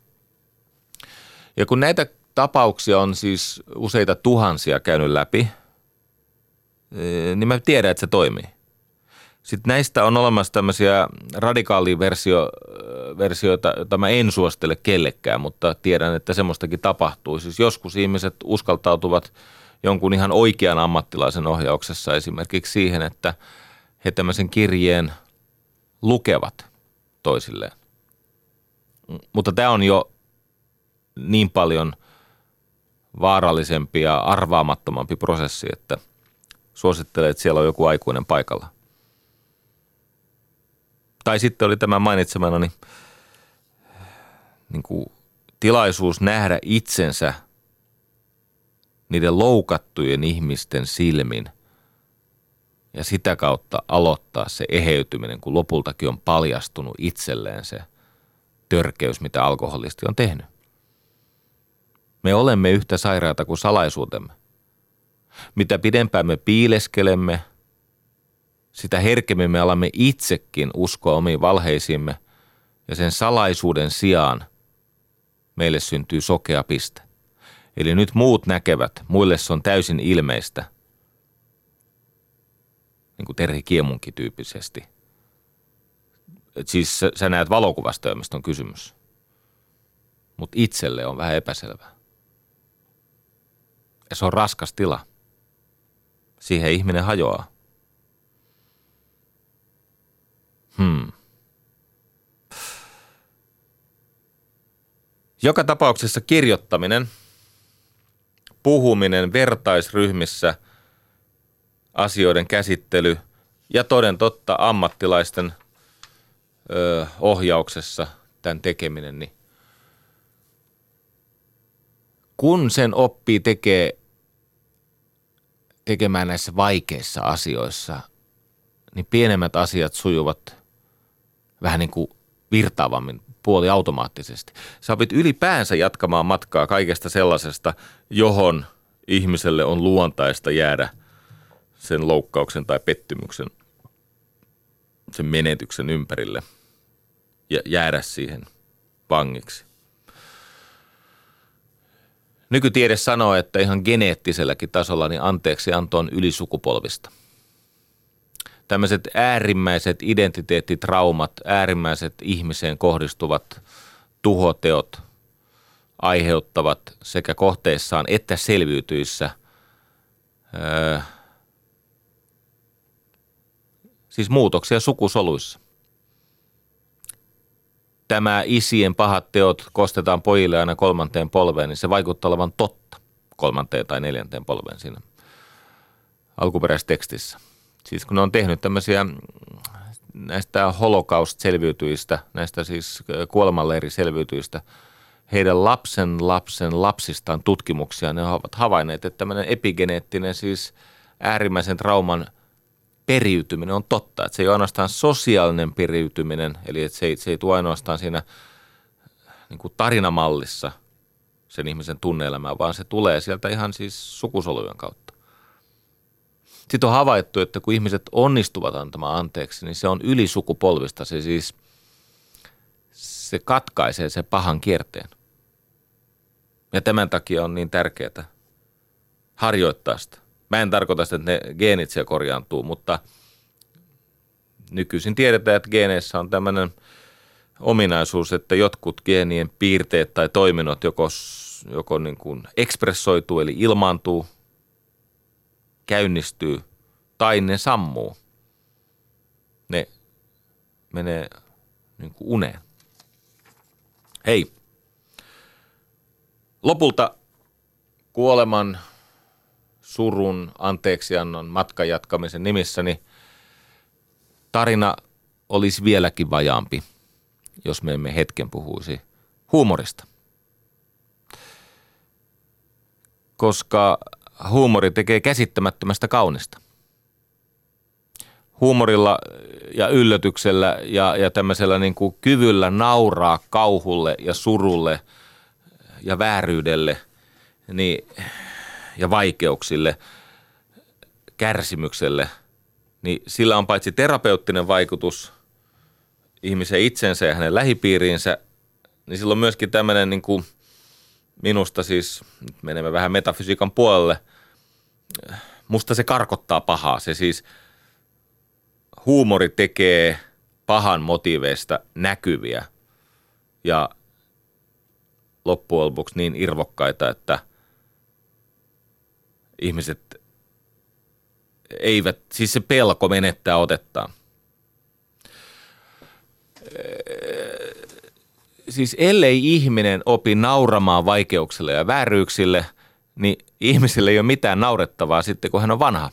Ja kun näitä tapauksia on siis useita tuhansia käynyt läpi, eh, niin mä tiedän, että se toimii. Sitten näistä on olemassa tämmöisiä radikaaliversioita, joita mä en suostele kellekään, mutta tiedän, että semmoistakin tapahtuu. Siis joskus ihmiset uskaltautuvat – jonkun ihan oikean ammattilaisen ohjauksessa esimerkiksi siihen, että he tämmöisen kirjeen lukevat toisilleen. Mutta tämä on jo niin paljon vaarallisempi ja arvaamattomampi prosessi, että suosittelen, että siellä on joku aikuinen paikalla. Tai sitten oli tämä mainitsemana niin kuin tilaisuus nähdä itsensä – niiden loukattujen ihmisten silmin ja sitä kautta aloittaa se eheytyminen, kun lopultakin on paljastunut itselleen se törkeys, mitä alkoholisti on tehnyt. Me olemme yhtä sairaata kuin salaisuutemme. Mitä pidempään me piileskelemme sitä herkemmin me alamme itsekin uskoa omiin valheisiimme ja sen salaisuuden sijaan meille syntyy sokea piste. Eli nyt muut näkevät, muille se on täysin ilmeistä, niin kuin Terhi Kiemunkin tyyppisesti. Et siis sä, sä näet valokuvasta, mistä on kysymys. Mutta itselle on vähän epäselvää. Ja se on raskas tila. Siihen ihminen hajoaa. Hmm. Joka tapauksessa kirjoittaminen, puhuminen vertaisryhmissä, asioiden käsittely ja toden totta ammattilaisten ö, ohjauksessa tämän tekeminen, niin kun sen oppii tekee, tekemään näissä vaikeissa asioissa, niin pienemmät asiat sujuvat vähän niin kuin virtaavammin puoli automaattisesti. Sä opit ylipäänsä jatkamaan matkaa kaikesta sellaisesta, johon ihmiselle on luontaista jäädä sen loukkauksen tai pettymyksen, sen menetyksen ympärille ja jäädä siihen vangiksi. Nykytiede sanoo, että ihan geneettiselläkin tasolla niin anteeksi anto on ylisukupolvista. Tämmöiset äärimmäiset identiteettitraumat, äärimmäiset ihmiseen kohdistuvat tuhoteot aiheuttavat sekä kohteissaan että selviytyissä öö, siis muutoksia sukusoluissa tämä isien pahat teot kostetaan pojille aina kolmanteen polveen, niin se vaikuttaa olevan totta kolmanteen tai neljänteen polveen siinä alkuperäistekstissä. Siis kun ne on tehnyt tämmöisiä näistä holocaust-selviytyistä, näistä siis kuolemanleiri-selviytyistä, heidän lapsen lapsen lapsistaan tutkimuksia, ne ovat havainneet, että tämmöinen epigeneettinen siis äärimmäisen trauman – periytyminen on totta. Että se ei ole ainoastaan sosiaalinen periytyminen, eli että se ei, se ei tule ainoastaan siinä niin kuin tarinamallissa sen ihmisen tunneelämään, vaan se tulee sieltä ihan siis sukusolujen kautta. Sitten on havaittu, että kun ihmiset onnistuvat antamaan anteeksi, niin se on ylisukupolvista. Se siis se katkaisee se pahan kierteen. Ja tämän takia on niin tärkeää harjoittaa sitä. Mä en tarkoita sitä, että ne geenit siellä korjaantuu, mutta nykyisin tiedetään, että geeneissä on tämmöinen ominaisuus, että jotkut geenien piirteet tai toiminnot joko, joko niin kuin ekspressoituu eli ilmaantuu, käynnistyy tai ne sammuu. Ne menee niin kuin uneen. Hei, lopulta kuoleman surun, anteeksiannon, matkan jatkamisen nimissä, niin tarina olisi vieläkin vajaampi, jos me emme hetken puhuisi huumorista. Koska huumori tekee käsittämättömästä kaunista. Huumorilla ja yllätyksellä ja, ja tämmöisellä niin kuin kyvyllä nauraa kauhulle ja surulle ja vääryydelle, niin ja vaikeuksille, kärsimykselle, niin sillä on paitsi terapeuttinen vaikutus ihmisen itsensä ja hänen lähipiiriinsä, niin sillä on myöskin tämmöinen niin kuin minusta siis, nyt menemme vähän metafysiikan puolelle, musta se karkottaa pahaa. Se siis, huumori tekee pahan motiiveista näkyviä ja loppujen lopuksi niin irvokkaita, että – ihmiset eivät, siis se pelko menettää otettaan. Siis ellei ihminen opi nauramaan vaikeuksille ja vääryyksille, niin ihmisille ei ole mitään naurettavaa sitten, kun hän on vanha.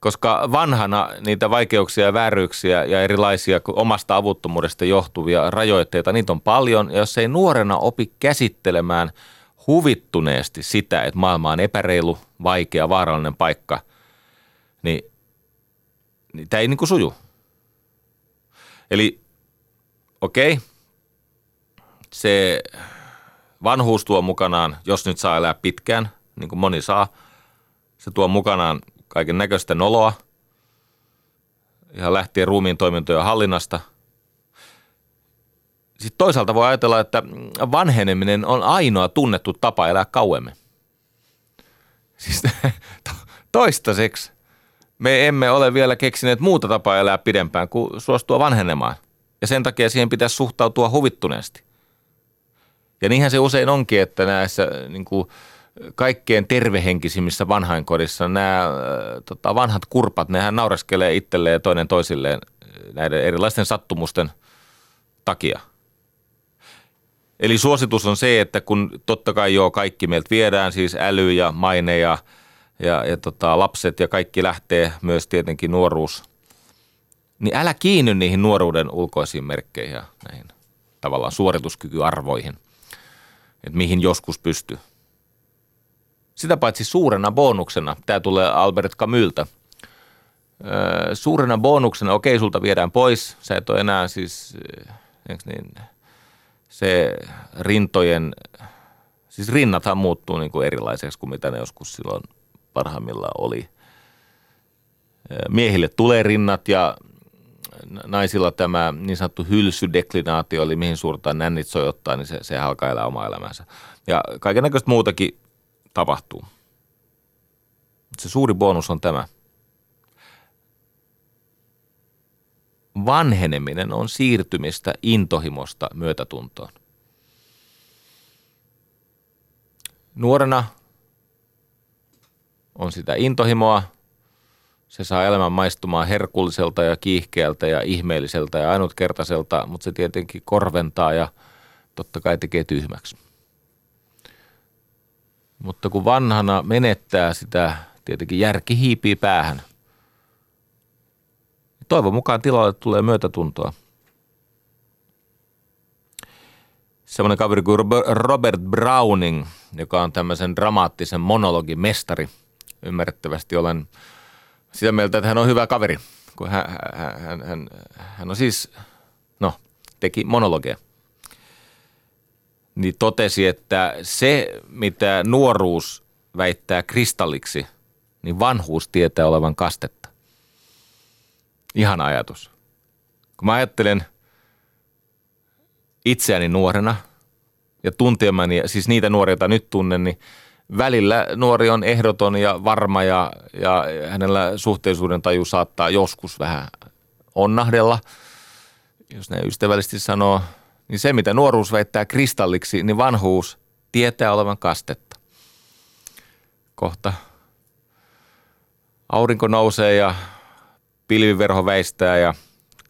Koska vanhana niitä vaikeuksia ja vääryyksiä ja erilaisia omasta avuttomuudesta johtuvia rajoitteita, niitä on paljon. Ja jos ei nuorena opi käsittelemään – huvittuneesti sitä, että maailma on epäreilu, vaikea, vaarallinen paikka, niin, niin tämä ei niin kuin suju. Eli okei, se vanhuus tuo mukanaan, jos nyt saa elää pitkään, niin kuin moni saa, se tuo mukanaan kaiken näköistä noloa, ihan lähtien ruumiin toimintojen hallinnasta. Sitten toisaalta voi ajatella, että vanheneminen on ainoa tunnettu tapa elää kauemmin. Siis toistaiseksi me emme ole vielä keksineet muuta tapaa elää pidempään kuin suostua vanhenemaan. Ja sen takia siihen pitäisi suhtautua huvittuneesti. Ja niinhän se usein onkin, että näissä niin kuin kaikkein tervehenkisimmissä vanhainkodissa nämä äh, tota, vanhat kurpat, nehän naureskelee itselleen ja toinen toisilleen näiden erilaisten sattumusten takia. Eli suositus on se, että kun totta kai joo kaikki meiltä viedään, siis äly ja maine ja, ja, ja tota, lapset ja kaikki lähtee, myös tietenkin nuoruus, niin älä kiinny niihin nuoruuden ulkoisiin merkkeihin ja näihin tavallaan suorituskykyarvoihin, että mihin joskus pystyy. Sitä paitsi suurena bonuksena, tämä tulee Albert Camyltä, suurena bonuksena, okei, sulta viedään pois, sä et ole enää siis, niin, se rintojen, siis rinnathan muuttuu niin kuin erilaiseksi kuin mitä ne joskus silloin parhaimmillaan oli. Miehille tulee rinnat ja naisilla tämä niin sanottu hylsydeklinaatio, eli mihin suurtaan nännit sojottaa, niin se, se alkaa elää omaa elämänsä. Ja kaikenlaista muutakin tapahtuu. Se suuri bonus on tämä. Vanheneminen on siirtymistä intohimosta myötätuntoon. Nuorena on sitä intohimoa. Se saa elämän maistumaan herkulliselta ja kiihkeältä ja ihmeelliseltä ja ainutkertaiselta, mutta se tietenkin korventaa ja totta kai tekee tyhmäksi. Mutta kun vanhana menettää sitä, tietenkin järki hiipii päähän. Toivon mukaan tilalle tulee myötätuntoa. Semmoinen kaveri kuin Robert Browning, joka on tämmöisen dramaattisen monologin mestari. Ymmärrettävästi olen sitä mieltä, että hän on hyvä kaveri, kun hän, hän, hän, hän, hän on siis, no, teki monologia niin totesi, että se, mitä nuoruus väittää kristalliksi, niin vanhuus tietää olevan kastetta. Ihan ajatus. Kun mä ajattelen itseäni nuorena ja tuntemani, siis niitä nuoria, joita nyt tunnen, niin välillä nuori on ehdoton ja varma ja, ja hänellä suhteellisuuden taju saattaa joskus vähän onnahdella, jos ne ystävällisesti sanoo – niin se mitä nuoruus väittää kristalliksi, niin vanhuus tietää olevan kastetta. Kohta aurinko nousee ja pilviverho väistää ja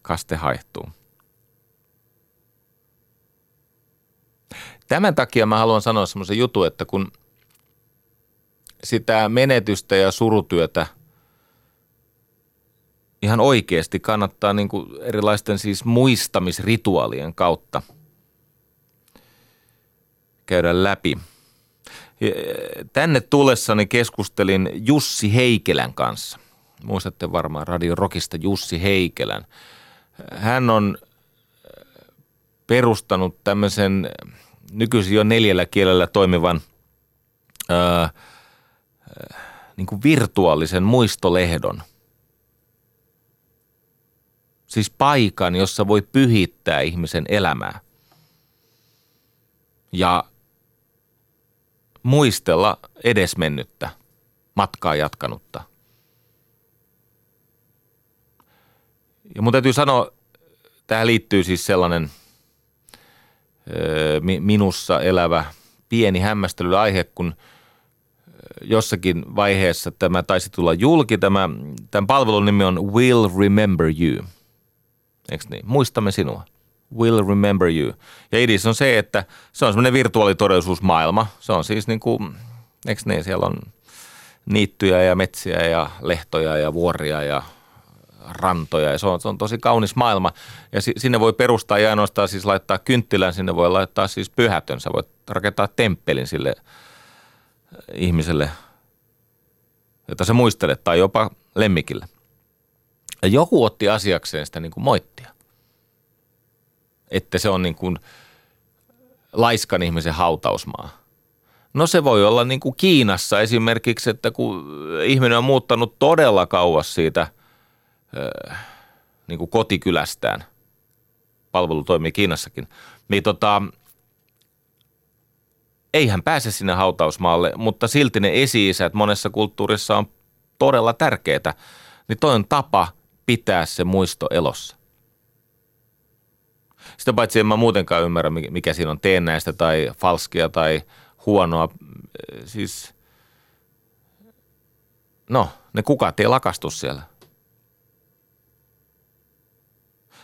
kaste haihtuu. Tämän takia mä haluan sanoa semmoisen jutun, että kun sitä menetystä ja surutyötä ihan oikeasti kannattaa niin kuin erilaisten siis muistamisrituaalien kautta käydä läpi. Tänne tullessani keskustelin Jussi Heikelän kanssa. Muistatte varmaan Radio Rockista Jussi Heikelän. Hän on perustanut tämmöisen nykyisin jo neljällä kielellä toimivan niin kuin virtuaalisen muistolehdon – Siis paikan, jossa voi pyhittää ihmisen elämää. Ja muistella edesmennyttä, matkaa jatkanutta. Ja mun täytyy sanoa, tähän liittyy siis sellainen ö, minussa elävä pieni hämmästelyaihe, kun jossakin vaiheessa tämä taisi tulla julki. Tämä, tämän palvelun nimi on Will Remember You – Eikö niin? Muistamme sinua. Will remember you. Ja idis on se, että se on semmoinen virtuaalitodellisuusmaailma. Se on siis niin kuin, eikö niin, siellä on niittyjä ja metsiä ja lehtoja ja vuoria ja rantoja. Ja se on, se on tosi kaunis maailma. Ja si, sinne voi perustaa ja ainoastaan siis laittaa kynttilän, sinne voi laittaa siis pyhätön. Sä voit rakentaa temppelin sille ihmiselle, jota se muistelet, tai jopa lemmikille. Ja joku otti asiakseen sitä niin kuin moittia. Että se on niin kuin laiskan ihmisen hautausmaa. No se voi olla niin kuin Kiinassa esimerkiksi, että kun ihminen on muuttanut todella kauas siitä niin kuin kotikylästään. Palvelu toimii Kiinassakin. Niin tota, ei hän pääse sinne hautausmaalle, mutta silti ne esi monessa kulttuurissa on todella tärkeää. Niin toi on tapa pitää se muisto elossa. Sitä paitsi en mä muutenkaan ymmärrä, mikä siinä on teennäistä tai falskia tai huonoa. Siis, no, ne kukat ei lakastu siellä.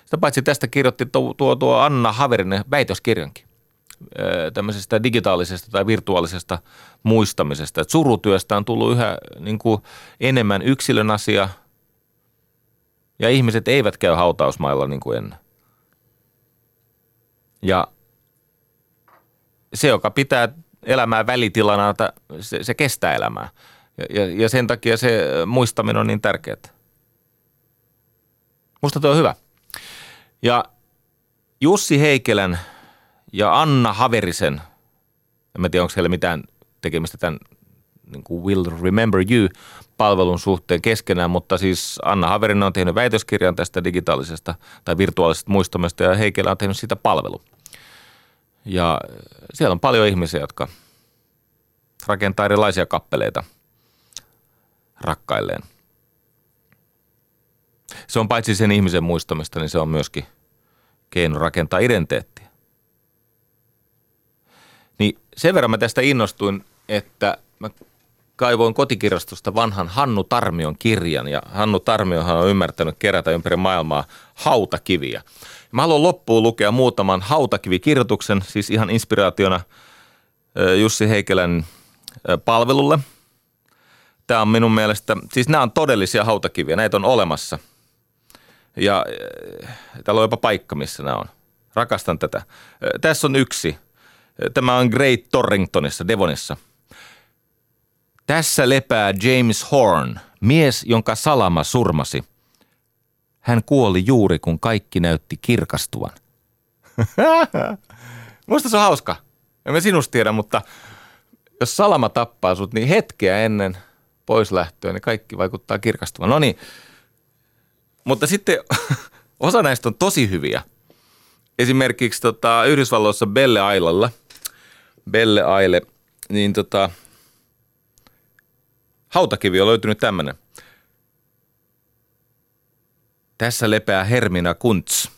Sitä paitsi tästä kirjoitti tuo, tuo, tuo Anna Haverinen väitöskirjankin tämmöisestä digitaalisesta tai virtuaalisesta muistamisesta. Et surutyöstä on tullut yhä niin kuin enemmän yksilön asia ja ihmiset eivät käy hautausmailla niin kuin ennen. Ja se, joka pitää elämää välitilana, se, se kestää elämää. Ja, ja, ja sen takia se muistaminen on niin tärkeää. Musta tuo on hyvä. Ja Jussi Heikelän ja Anna Haverisen, en tiedä onko heillä mitään tekemistä tämän niin kuin Will Remember You-palvelun suhteen keskenään, mutta siis Anna Haverinen on tehnyt väitöskirjan tästä digitaalisesta tai virtuaalisesta muistamista ja Heikelä on tehnyt siitä palvelu. Ja siellä on paljon ihmisiä, jotka rakentaa erilaisia kappeleita rakkailleen. Se on paitsi sen ihmisen muistamista, niin se on myöskin keino rakentaa identiteettiä. Niin sen verran mä tästä innostuin, että mä kaivoin kotikirjastosta vanhan Hannu Tarmion kirjan ja Hannu Tarmiohan on ymmärtänyt kerätä ympäri maailmaa hautakiviä. Mä haluan loppuun lukea muutaman hautakivikirjoituksen, siis ihan inspiraationa Jussi Heikelän palvelulle. Tämä on minun mielestä, siis nämä on todellisia hautakiviä, näitä on olemassa. Ja täällä on jopa paikka, missä nämä on. Rakastan tätä. Tässä on yksi. Tämä on Great Torringtonissa, Devonissa – tässä lepää James Horn, mies, jonka salama surmasi. Hän kuoli juuri, kun kaikki näytti kirkastuvan. <laughs> Musta se on hauska. En mä sinusta tiedä, mutta jos salama tappaa sut, niin hetkeä ennen poislähtöä, niin kaikki vaikuttaa kirkastuvan. No niin, mutta sitten <laughs> osa näistä on tosi hyviä. Esimerkiksi tota, Yhdysvalloissa Belle Ailalla, Belle Aile, niin tota, Hautakivi on löytynyt tämmöinen. Tässä lepää Hermina Kunts,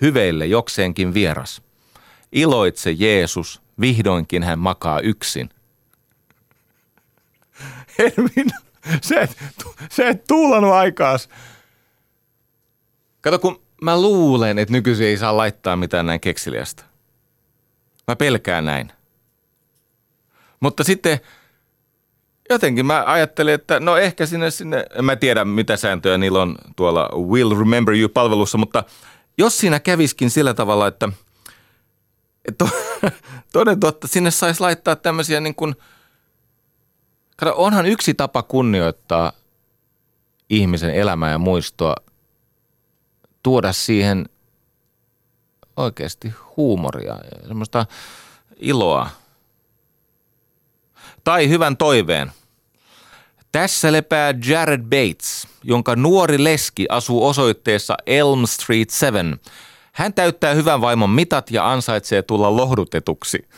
hyveille jokseenkin vieras. Iloitse Jeesus, vihdoinkin hän makaa yksin. <laughs> Hermina, sä et, sä et tuulannut aikaas. Kato, kun mä luulen, että nykyisin ei saa laittaa mitään näin keksiliästä. Mä pelkään näin. Mutta sitten jotenkin mä ajattelin, että no ehkä sinne, sinne, en mä tiedä mitä sääntöjä niillä on tuolla Will Remember You-palvelussa, mutta jos siinä käviskin sillä tavalla, että, että <laughs> toden totta, sinne saisi laittaa tämmöisiä niin kuin, kato, onhan yksi tapa kunnioittaa ihmisen elämää ja muistoa, tuoda siihen oikeasti huumoria semmoista iloa – tai hyvän toiveen. Tässä lepää Jared Bates, jonka nuori leski asuu osoitteessa Elm Street 7. Hän täyttää hyvän vaimon mitat ja ansaitsee tulla lohdutetuksi.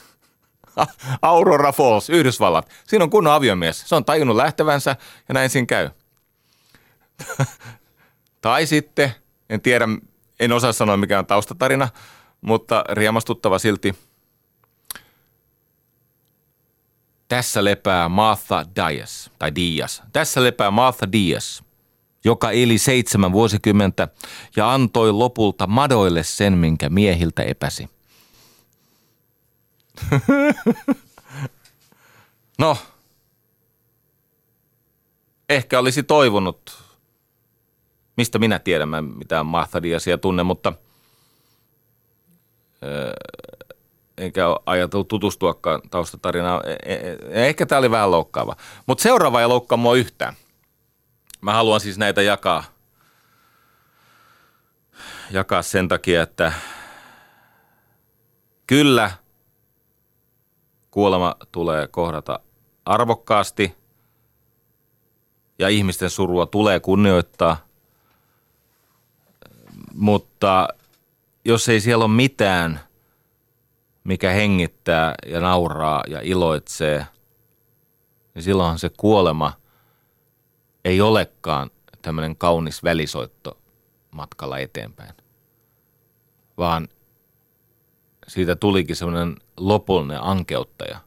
<laughs> Aurora Falls, Yhdysvallat. Siinä on kunnon aviomies. Se on tajunnut lähtevänsä ja näin siinä käy. <laughs> tai sitten, en tiedä, en osaa sanoa mikä on taustatarina, mutta riemastuttava silti – Tässä lepää Martha Dias, tai Dias. Tässä lepää Martha Dias, joka eli seitsemän vuosikymmentä ja antoi lopulta madoille sen, minkä miehiltä epäsi. <laughs> no, ehkä olisi toivonut, mistä minä tiedän, mä mitään Martha Diasia tunne, mutta enkä ole ajatellut tutustuakaan taustatarinaan. E, e, e, ehkä tämä oli vähän loukkaava. Mutta seuraava ei loukkaa mua yhtään. Mä haluan siis näitä jakaa, jakaa sen takia, että kyllä kuolema tulee kohdata arvokkaasti ja ihmisten surua tulee kunnioittaa. Mutta jos ei siellä ole mitään, mikä hengittää ja nauraa ja iloitsee, niin silloinhan se kuolema ei olekaan tämmöinen kaunis välisoitto matkalla eteenpäin, vaan siitä tulikin semmoinen lopullinen ankeuttaja.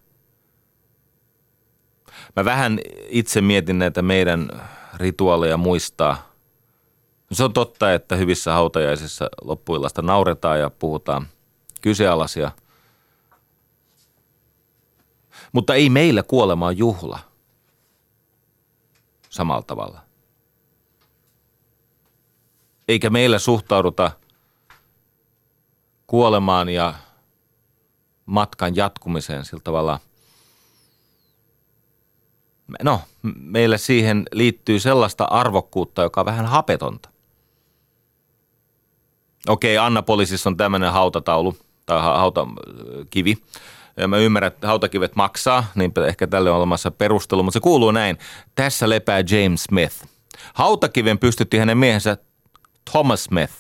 Mä vähän itse mietin näitä meidän rituaaleja muistaa. Se on totta, että hyvissä hautajaisissa loppuillasta nauretaan ja puhutaan kysealaisia. Mutta ei meillä kuolema juhla samalla tavalla. Eikä meillä suhtauduta kuolemaan ja matkan jatkumiseen sillä tavalla. No, meille siihen liittyy sellaista arvokkuutta, joka on vähän hapetonta. Okei, Annapolisissa on tämmöinen hautataulu tai hautakivi. Ja mä ymmärrän, että hautakivet maksaa, niin ehkä tälle on olemassa perustelu, mutta se kuuluu näin. Tässä lepää James Smith. Hautakiven pystytti hänen miehensä Thomas Smith,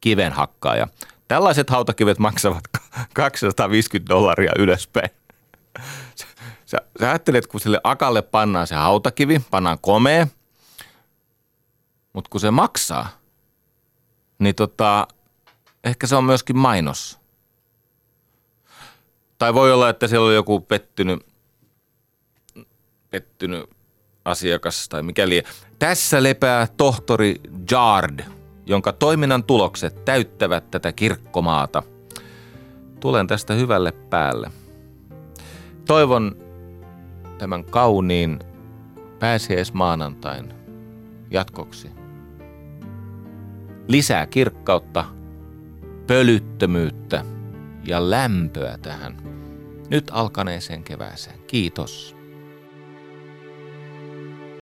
kivenhakkaaja. Tällaiset hautakivet maksavat 250 dollaria ylöspäin. Sä, sä, sä ajattelet, kun sille akalle pannaan se hautakivi, pannaan komea, mutta kun se maksaa, niin tota, ehkä se on myöskin mainos. Tai voi olla, että siellä on joku pettynyt, pettynyt asiakas tai mikäli. Tässä lepää tohtori Jard, jonka toiminnan tulokset täyttävät tätä kirkkomaata. Tulen tästä hyvälle päälle. Toivon tämän kauniin pääsiäismaanantain jatkoksi. Lisää kirkkautta, pölyttömyyttä ja lämpöä tähän nyt alkaneeseen kevääseen. Kiitos.